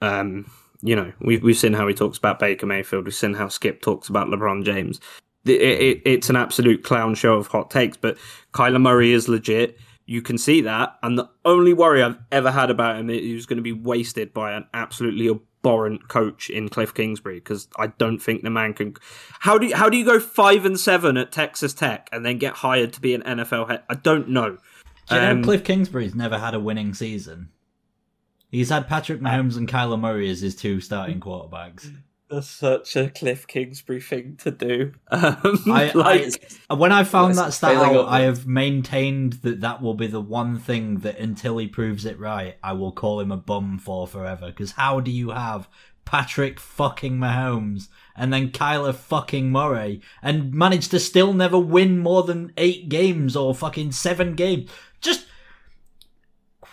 Um, you know, we've we've seen how he talks about Baker Mayfield. We've seen how Skip talks about LeBron James. It, it, it's an absolute clown show of hot takes, but Kyler Murray is legit. You can see that, and the only worry I've ever had about him is he was going to be wasted by an absolutely abhorrent coach in Cliff Kingsbury because I don't think the man can. How do you, how do you go five and seven at Texas Tech and then get hired to be an NFL head? I don't know. Do you know Um, Cliff Kingsbury's never had a winning season? He's had Patrick Mahomes and Kyler Murray as his two starting quarterbacks. That's such a Cliff Kingsbury thing to do. Um, I, like, I, when I found that stat out. I have maintained that that will be the one thing that until he proves it right, I will call him a bum for forever. Because how do you have Patrick fucking Mahomes and then Kyler fucking Murray and manage to still never win more than eight games or fucking seven games? Just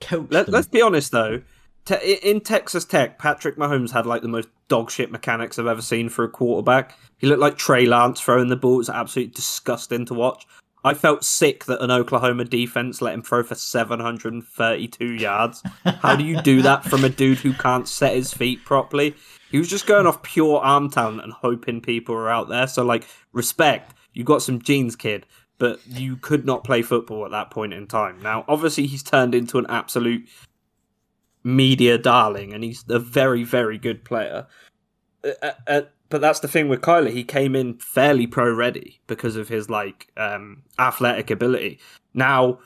coach Let, let's be honest though. Te- in Texas Tech, Patrick Mahomes had like the most dogshit mechanics I've ever seen for a quarterback. He looked like Trey Lance throwing the ball. It was absolutely disgusting to watch. I felt sick that an Oklahoma defense let him throw for 732 yards. How do you do that from a dude who can't set his feet properly? He was just going off pure arm talent and hoping people were out there. So, like, respect. You got some genes, kid, but you could not play football at that point in time. Now, obviously, he's turned into an absolute media darling, and he's a very, very good player. Uh, uh, but that's the thing with Kyler; he came in fairly pro ready because of his like um, athletic ability. Now,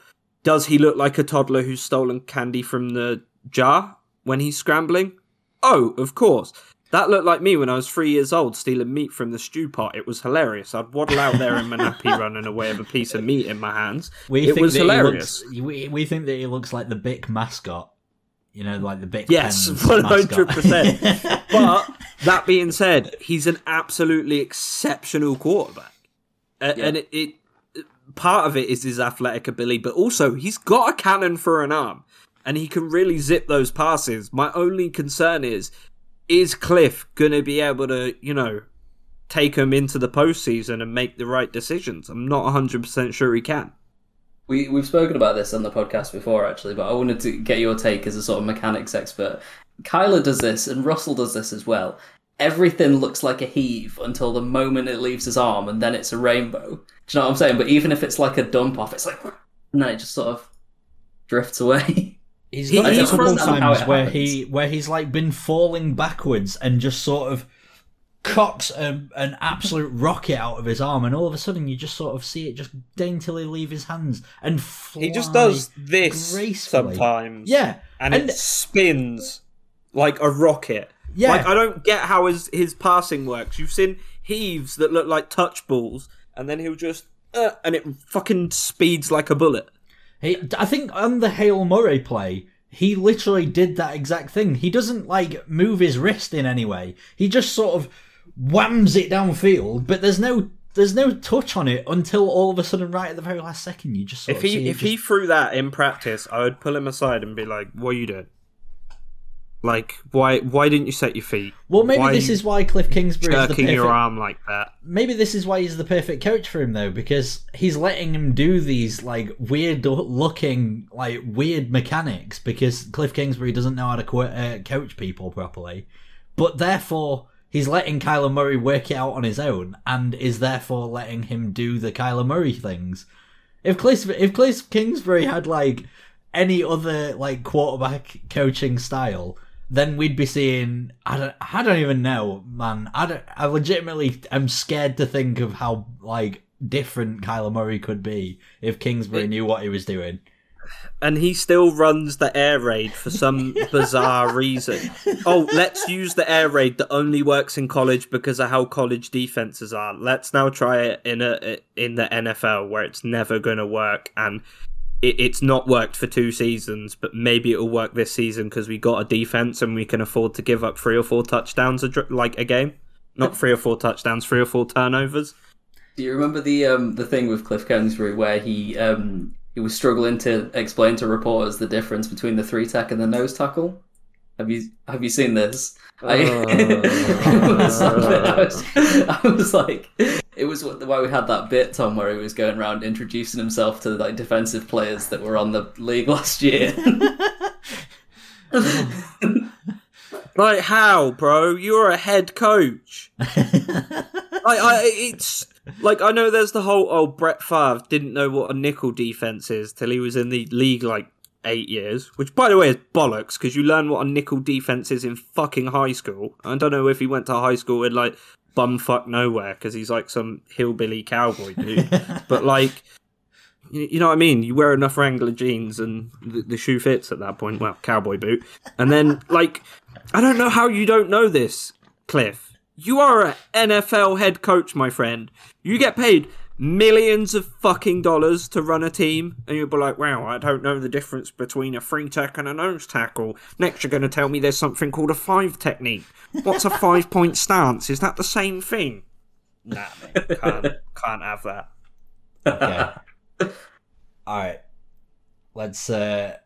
does he look like a toddler who's stolen candy from the jar when he's scrambling? Oh, of course. That looked like me when I was three years old stealing meat from the stew pot. It was hilarious. I'd waddle out there in my nappy running away with a piece of meat in my hands. We it think was hilarious. Looks, we, we think that he looks like the Bic mascot. You know, like the Bic Yes, 100%. But that being said, he's an absolutely exceptional quarterback, A- and it, it part of it is his athletic ability, but also he's got a cannon for an arm, and he can really zip those passes. My only concern is, is Cliff gonna be able to, you know, take him into the postseason and make the right decisions? I'm not 100 percent sure he can. We we've spoken about this on the podcast before, actually, but I wanted to get your take as a sort of mechanics expert. Kyler does this, and Russell does this as well. Everything looks like a heave until the moment it leaves his arm, and then it's a rainbow. Do you know what I'm saying? But even if it's like a dump off, it's like, and then it just sort of drifts away. He's He- got a couple times where he where he's like been falling backwards and just sort of cocks a, an absolute rocket out of his arm, and all of a sudden you just sort of see it just daintily leave his hands and fly. He just does this gracefully. sometimes. Yeah, and, and- it spins like a rocket. Yeah. Like I don't get how his his passing works. You've seen heaves that look like touch balls, and then he'll just uh, and it fucking speeds like a bullet. He, I think on the Hail Murray play, he literally did that exact thing. He doesn't like move his wrist in any way. He just sort of whams it downfield, but there's no there's no touch on it until all of a sudden, right at the very last second, you just sort If of he it if he threw that in practice, I would pull him aside and be like, "What are you doing? Like, why why didn't you set your feet? well, maybe why this is why Cliff Kingsbury is the jerking perfect, your arm like that." maybe this is why he's the perfect coach for him though because he's letting him do these like weird looking like weird mechanics because cliff kingsbury doesn't know how to co- uh, coach people properly but therefore he's letting kyler murray work it out on his own and is therefore letting him do the kyler murray things if cliff if cliff kingsbury had like any other like quarterback coaching style then we'd be seeing I don't I don't even know, man. I don't I legitimately am scared to think of how like different Kyler Murray could be if Kingsbury knew what he was doing. And he still runs the air raid for some bizarre reason. Oh, let's use the air raid that only works in college because of how college defenses are. Let's now try it in a in the NFL where it's never going to work and it, it's not worked for two seasons, but maybe it'll work this season because we got a defense and we can afford to give up three or four touchdowns a, dr- like a game. Not three or four touchdowns, three or four turnovers. Do you remember the um the thing with Cliff Kingsbury where he um he was struggling to explain to reporters the difference between the three tack and the nose tackle? Have you have you seen this? Oh. I, was, I, was, I was like, it was why we had that bit, Tom, where he was going around introducing himself to like defensive players that were on the league last year. Like how, bro? You're a head coach. Like I, it's like I know there's the whole oh Brett Favre didn't know what a nickel defense is till he was in the league like eight years, which by the way is bollocks because you learn what a nickel defense is in fucking high school. I don't know if he went to high school in like bumfuck nowhere because he's like some hillbilly cowboy dude, but like. You know what I mean? You wear enough Wrangler jeans and the, the shoe fits at that point. Well, cowboy boot. And then, like, I don't know how you don't know this, Cliff. You are an NFL head coach, my friend. You get paid millions of fucking dollars to run a team, and you'll be like, wow, I don't know the difference between a free tack and a nose tackle. Next, you're going to tell me there's something called a five technique. What's a five point stance? Is that the same thing? Nah, man. Can't, can't have that. okay. All right. Let's uh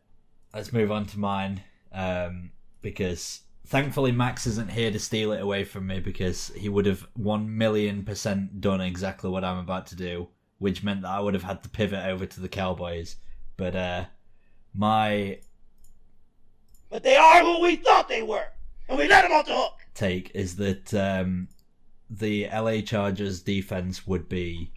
let's move on to mine um because thankfully Max isn't here to steal it away from me because he would have 1 million percent done exactly what I'm about to do, which meant that I would have had to pivot over to the Cowboys. But uh my But they are who we thought they were. And we let them off the hook. take is that um, the LA Chargers defense would be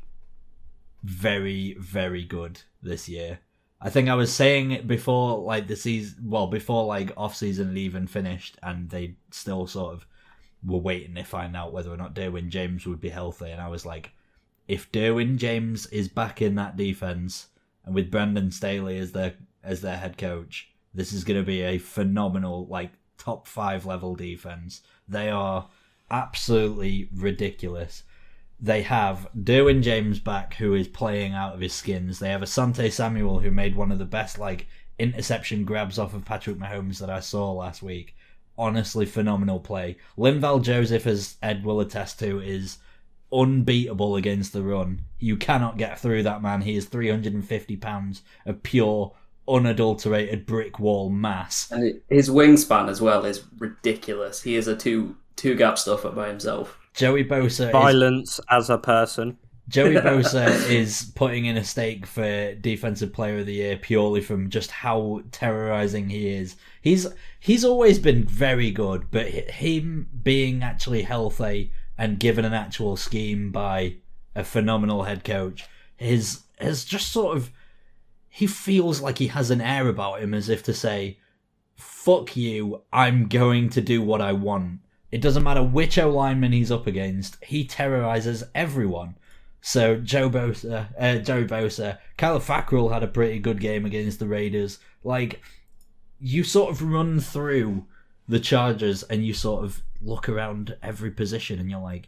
very, very good this year. I think I was saying before, like the season, well, before like off season even finished, and they still sort of were waiting to find out whether or not Derwin James would be healthy. And I was like, if Derwin James is back in that defense, and with Brandon Staley as their as their head coach, this is going to be a phenomenal, like top five level defense. They are absolutely ridiculous. They have Derwin James back, who is playing out of his skins. They have Asante Samuel, who made one of the best like interception grabs off of Patrick Mahomes that I saw last week. Honestly, phenomenal play. Linval Joseph, as Ed will attest to, is unbeatable against the run. You cannot get through that man. He is 350 pounds of pure, unadulterated brick wall mass. and his wingspan as well is ridiculous. He is a two two gap stuffer by himself. Joey Bosa is Violence as a person. Joey Bosa is putting in a stake for defensive player of the year purely from just how terrorizing he is. He's he's always been very good, but him being actually healthy and given an actual scheme by a phenomenal head coach is has just sort of he feels like he has an air about him as if to say fuck you, I'm going to do what I want. It doesn't matter which O lineman he's up against, he terrorizes everyone. So Joe Bosa, uh, Joey Bosa, Kyler Fackrell had a pretty good game against the Raiders. Like you sort of run through the Chargers and you sort of look around every position and you're like,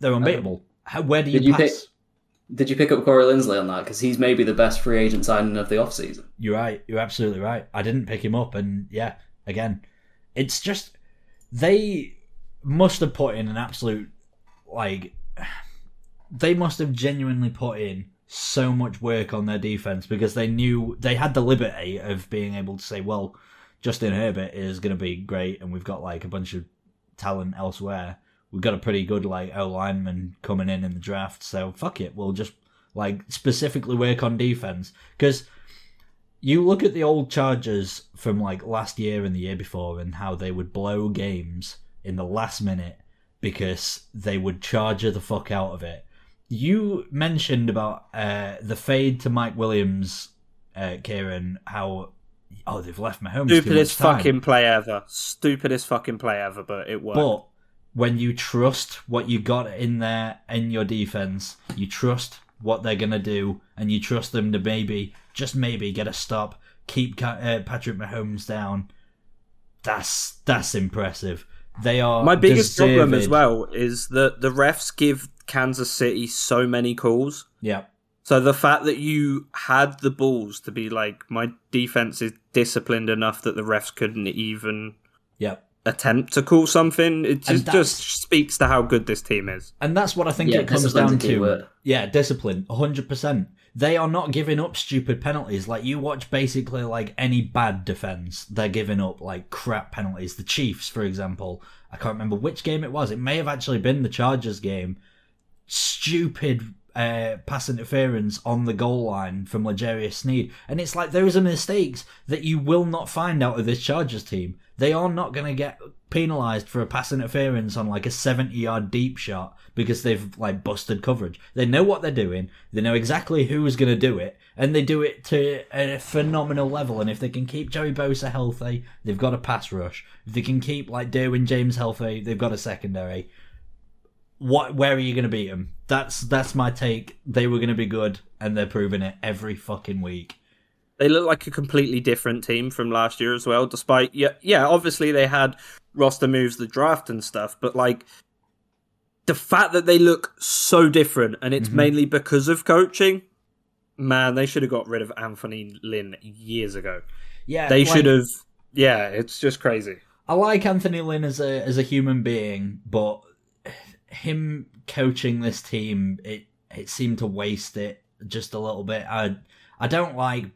they're unbeatable. How, where do you Did you pass? pick- Did you pick up Corey Linsley on that? Because he's maybe the best free agent signing of the offseason. You're right. You're absolutely right. I didn't pick him up, and yeah, again, it's just they must have put in an absolute like they must have genuinely put in so much work on their defense because they knew they had the liberty of being able to say, well, Justin Herbert is going to be great, and we've got like a bunch of talent elsewhere. We've got a pretty good like O lineman coming in in the draft, so fuck it, we'll just like specifically work on defense. Because you look at the old Chargers from like last year and the year before and how they would blow games in the last minute because they would charger the fuck out of it. You mentioned about uh, the fade to Mike Williams, uh, Kieran, how oh they've left Mahomes Stupidest fucking play ever. Stupidest fucking play ever, but it worked. But when you trust what you got in there in your defense, you trust what they're gonna do, and you trust them to maybe, just maybe, get a stop, keep uh, Patrick Mahomes down. That's that's impressive. They are My biggest problem as well is that the refs give Kansas City so many calls. Yeah, So the fact that you had the balls to be like, my defense is disciplined enough that the refs couldn't even yeah. attempt to call something, it just, just speaks to how good this team is. And that's what I think Yeah, it comes down to. word. Yeah, discipline, hundred percent. They are not giving up stupid penalties. Like you watch basically like any bad defense, they're giving up like crap penalties. The Chiefs, for example, I can't remember which game it was. It may have actually been the Chargers game. Stupid uh, pass interference on the goal line from L'Jarius Sneed, and it's like those are mistakes that you will not find out of this Chargers team. They are not going to get penalised for a pass interference on like a 70 yard deep shot because they've like busted coverage. They know what they're doing. They know exactly who is going to do it, and they do it to a phenomenal level. And if they can keep Joey Bosa healthy, they've got a pass rush. If they can keep like Derwin James healthy, they've got a secondary. What? Where are you going to beat them? That's that's my take. They were going to be good, and they're proving it every fucking week. They look like a completely different team from last year as well, despite, yeah, yeah, obviously they had roster moves, the draft and stuff, but like, the fact that they look so different and it's Mhm. mainly because of coaching, man, they should have got rid of Anthony Lynn years ago. Yeah, They like- should have, yeah, it's just crazy. I like Anthony Lynn as a as a human being, but him coaching this team, it it seemed to waste it just a little bit. I I don't like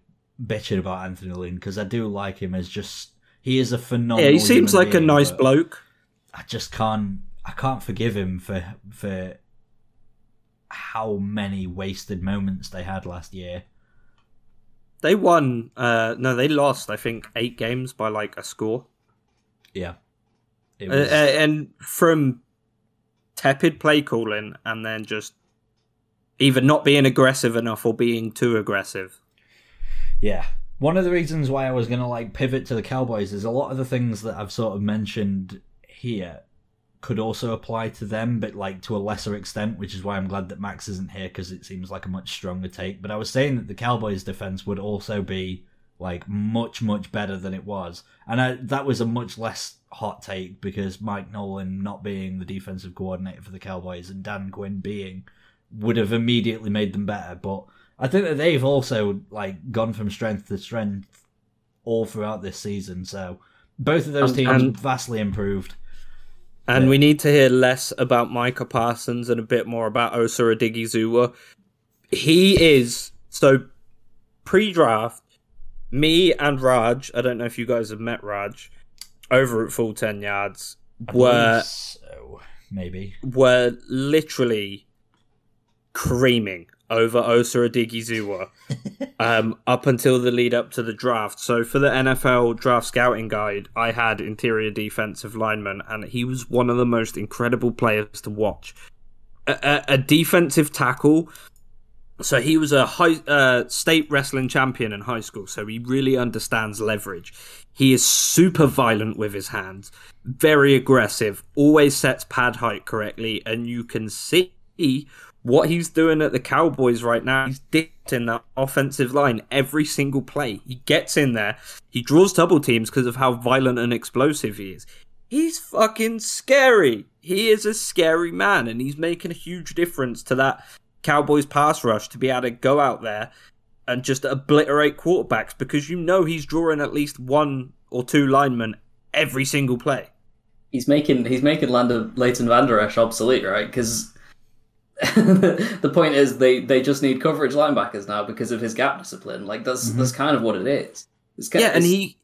bitching about Anthony Lynn because I do like him as just he is a phenomenal. Yeah, he seems like a nice bloke. I just can't I can't forgive him for for how many wasted moments they had last year. They won, uh, no, they lost, I think, eight games by like a score. Yeah, it Uh, uh, and from tepid play calling and then just either not being aggressive enough or being too aggressive. Yeah. One of the reasons why I was going to like pivot to the Cowboys is a lot of the things that I've sort of mentioned here could also apply to them, but like to a lesser extent, which is why I'm glad that Max isn't here because it seems like a much stronger take. But I was saying that the Cowboys defense would also be like much, much better than it was. And I, that was a much less hot take because Mike Nolan not being the defensive coordinator for the Cowboys and Dan Quinn being would have immediately made them better. But I think that they've also like gone from strength to strength all throughout this season. So both of those Um, teams and- vastly improved. And Yeah. we need to hear less about Micah Parsons and a bit more about Osa Odighizuwa. He is so pre-draft. Me and Raj, I don't know if you guys have met Raj, over at Full Ten Yards, were so maybe. were literally creaming over Osa Odighizuwa um, up until the lead up to the draft. So for the NFL draft scouting guide, I had interior defensive lineman, and he was one of the most incredible players to watch. A, a, a defensive tackle. So he was a high uh, state wrestling champion in high school, so he really understands leverage. He is super violent with his hands, very aggressive, always sets pad height correctly, and you can see what he's doing at the Cowboys right now. He's dictating that offensive line every single play. He gets in there, he draws double teams because of how violent and explosive he is. He's fucking scary. He is a scary man, and he's making a huge difference to that Cowboys pass rush to be able to go out there and just obliterate quarterbacks because you know he's drawing at least one or two linemen every single play. He's making he's making Lander Leighton Vander Esch obsolete, right? Because the point is they, they just need coverage linebackers now because of his gap discipline. Like that's Mhm. that's kind of what it is. It's Yeah, and it's- he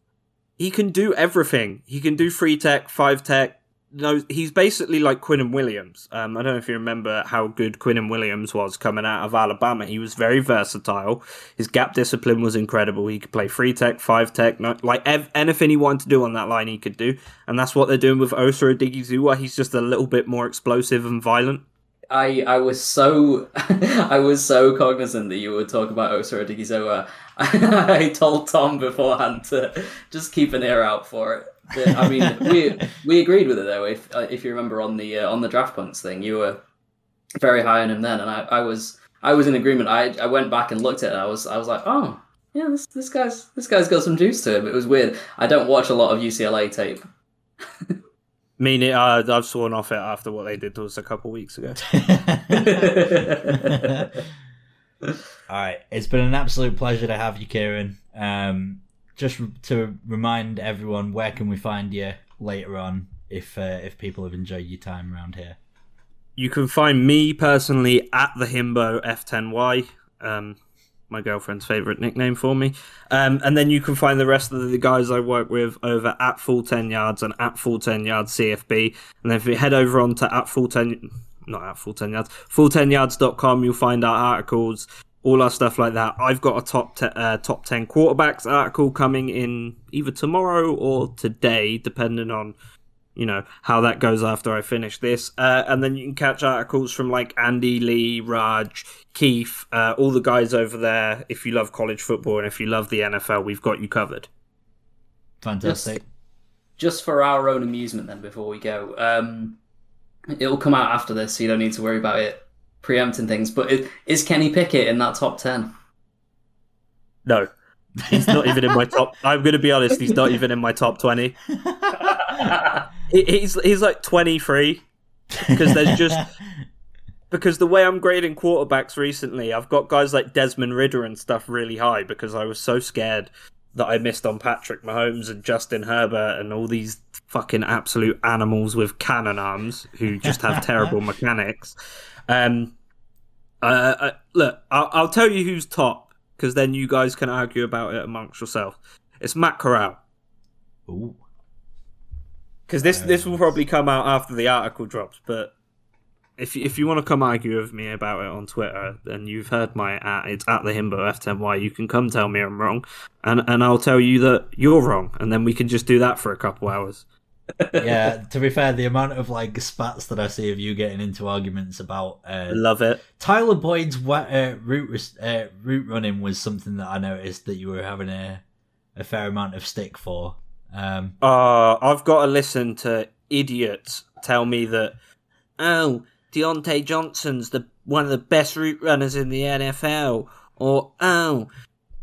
he can do everything. He can do three tech, five tech. No, he's basically like Quinnen Williams. Um, I don't know if you remember how good Quinnen Williams was coming out of Alabama. He was very versatile. His gap discipline was incredible. He could play three tech, five tech, no, like ev- anything he wanted to do on that line, he could do. And that's what they're doing with Osa Odighizuwa. He's just a little bit more explosive and violent. I I was so I was so cognizant that you would talk about Osa Odighizuwa. I told Tom beforehand to just keep an ear out for it. But, I mean, we we agreed with it though. If uh, if you remember on the uh, on the draft punts thing, you were very high on him then, and I, I was I was in agreement. I I went back and looked at it. And I was I was like, oh yeah, this this guy's this guy's got some juice to him. It was weird. I don't watch a lot of UCLA tape. Meaning, uh, I've sworn off it after what they did to us a couple weeks ago. All right, it's been an absolute pleasure to have you, Kieran. Um, just to remind everyone, where can we find you later on if uh, if people have enjoyed your time around here? You can find me personally at the Himbo F10Y, um, my girlfriend's favorite nickname for me. Um, and then you can find the rest of the guys I work with over at Full 10 Yards and at Full 10 Yards CFB. And then if you head over on to at Full 10, not at Full 10 Yards, full10yards.com, you'll find our articles, all our stuff like that. I've got a top te- uh, top 10 quarterbacks article coming in either tomorrow or today, depending on you know how that goes after I finish this. Uh, and then you can catch articles from like Andy Lee, Raj, Keith, uh, all the guys over there. If you love college football and if you love the NFL, we've got you covered. Fantastic. just for our own amusement then before we go um it'll come out after this so you don't need to worry about it preempting things but is, is kenny pickett in that top 10 No, he's not even in my top. I'm going to be honest, he's not even in my top twenty. He, he's he's like 23 because there's just because the way I'm grading quarterbacks recently, I've got guys like Desmond Ridder and stuff really high because I was so scared that I missed on Patrick Mahomes and Justin Herbert and all these fucking absolute animals with cannon arms who just have terrible mechanics. Um, uh, uh, look, I'll, I'll tell you who's top because then you guys can argue about it amongst yourself. It's Matt Corral Ooh. Because this this will probably come out after the article drops. But if you- if you want to come argue with me about it on Twitter, and you've heard my at it's at the himbo f10y, you can come tell me I'm wrong, and and I'll tell you that you're wrong, and then we can just do that for a couple hours. yeah, to be fair, the amount of like spats that I see of you getting into arguments about uh, Love it. Tyler Boyd's wa- uh, route uh, route running was something that I noticed that you were having a a fair amount of stick for. Um, Uh, I've got to listen to idiots tell me that, oh, Diontae Johnson's the one of the best route runners in the NFL, or oh,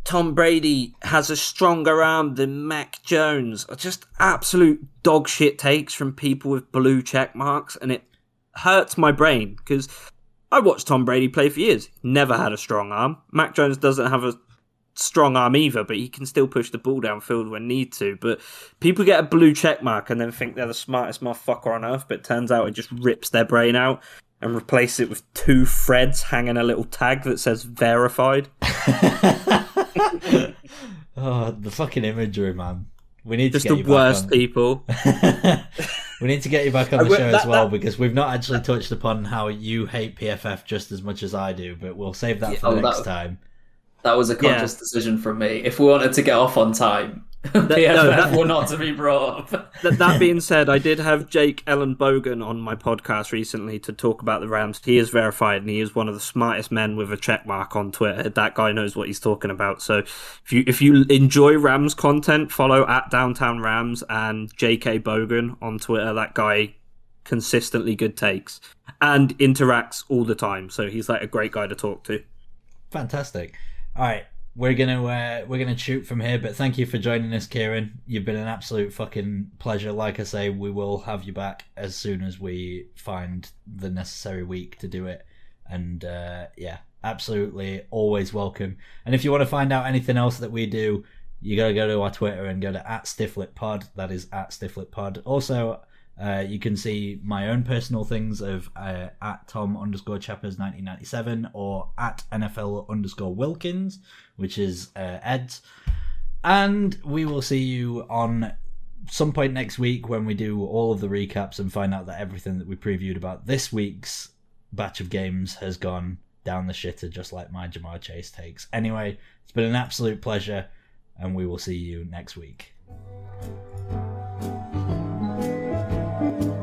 Tom Brady has a stronger arm than Mac Jones. Just absolute dog shit takes from people with blue check marks, and it hurts my brain because I watched Tom Brady play for years. Never had a strong arm. Mac Jones doesn't have a strong arm either, but he can still push the ball downfield when need to. But people get a blue check mark and then think they're the smartest motherfucker on earth, but it turns out it just rips their brain out and replace it with two threads hanging a little tag that says verified. oh, the fucking imagery, man. We need Just to get the you back worst on- people. we need to get you back on the show that- as well that- because we've not actually touched upon how you hate PFF just as much as I do, but we'll save that Yeah, for oh, next that- time. That was a Yeah. conscious decision from me if we wanted to get off on time PFF that- were not to be brought up that, that being said, I did have Jake Ellenbogen on my podcast recently to talk about the Rams. He is verified and he is one of the smartest men with a check mark on Twitter. That guy knows what he's talking about. So if you if you enjoy Rams content, follow at Downtown Rams and JK Bogan on Twitter. That guy consistently good takes and interacts all the time. So he's like a great guy to talk to. Fantastic. All right, we're gonna uh, we're gonna shoot from here, but thank you for joining us, Kieran. You've been an absolute fucking pleasure. Like I say, we will have you back as soon as we find the necessary week to do it. And uh, yeah, absolutely always welcome. And if you want to find out anything else that we do, you gotta go to our Twitter and go to at StifflitPod. That is at StifflitPod. Also, uh, you can see my own personal things of uh, at Tom underscore Chappers 1997 or at NFL underscore Wilkins, which is uh, Ed's. And we will see you on some point next week when we do all of the recaps and find out that everything that we previewed about this week's batch of games has gone down the shitter, just like my Ja'Marr Chase takes. Anyway, it's been an absolute pleasure, and we will see you next week. Thank you.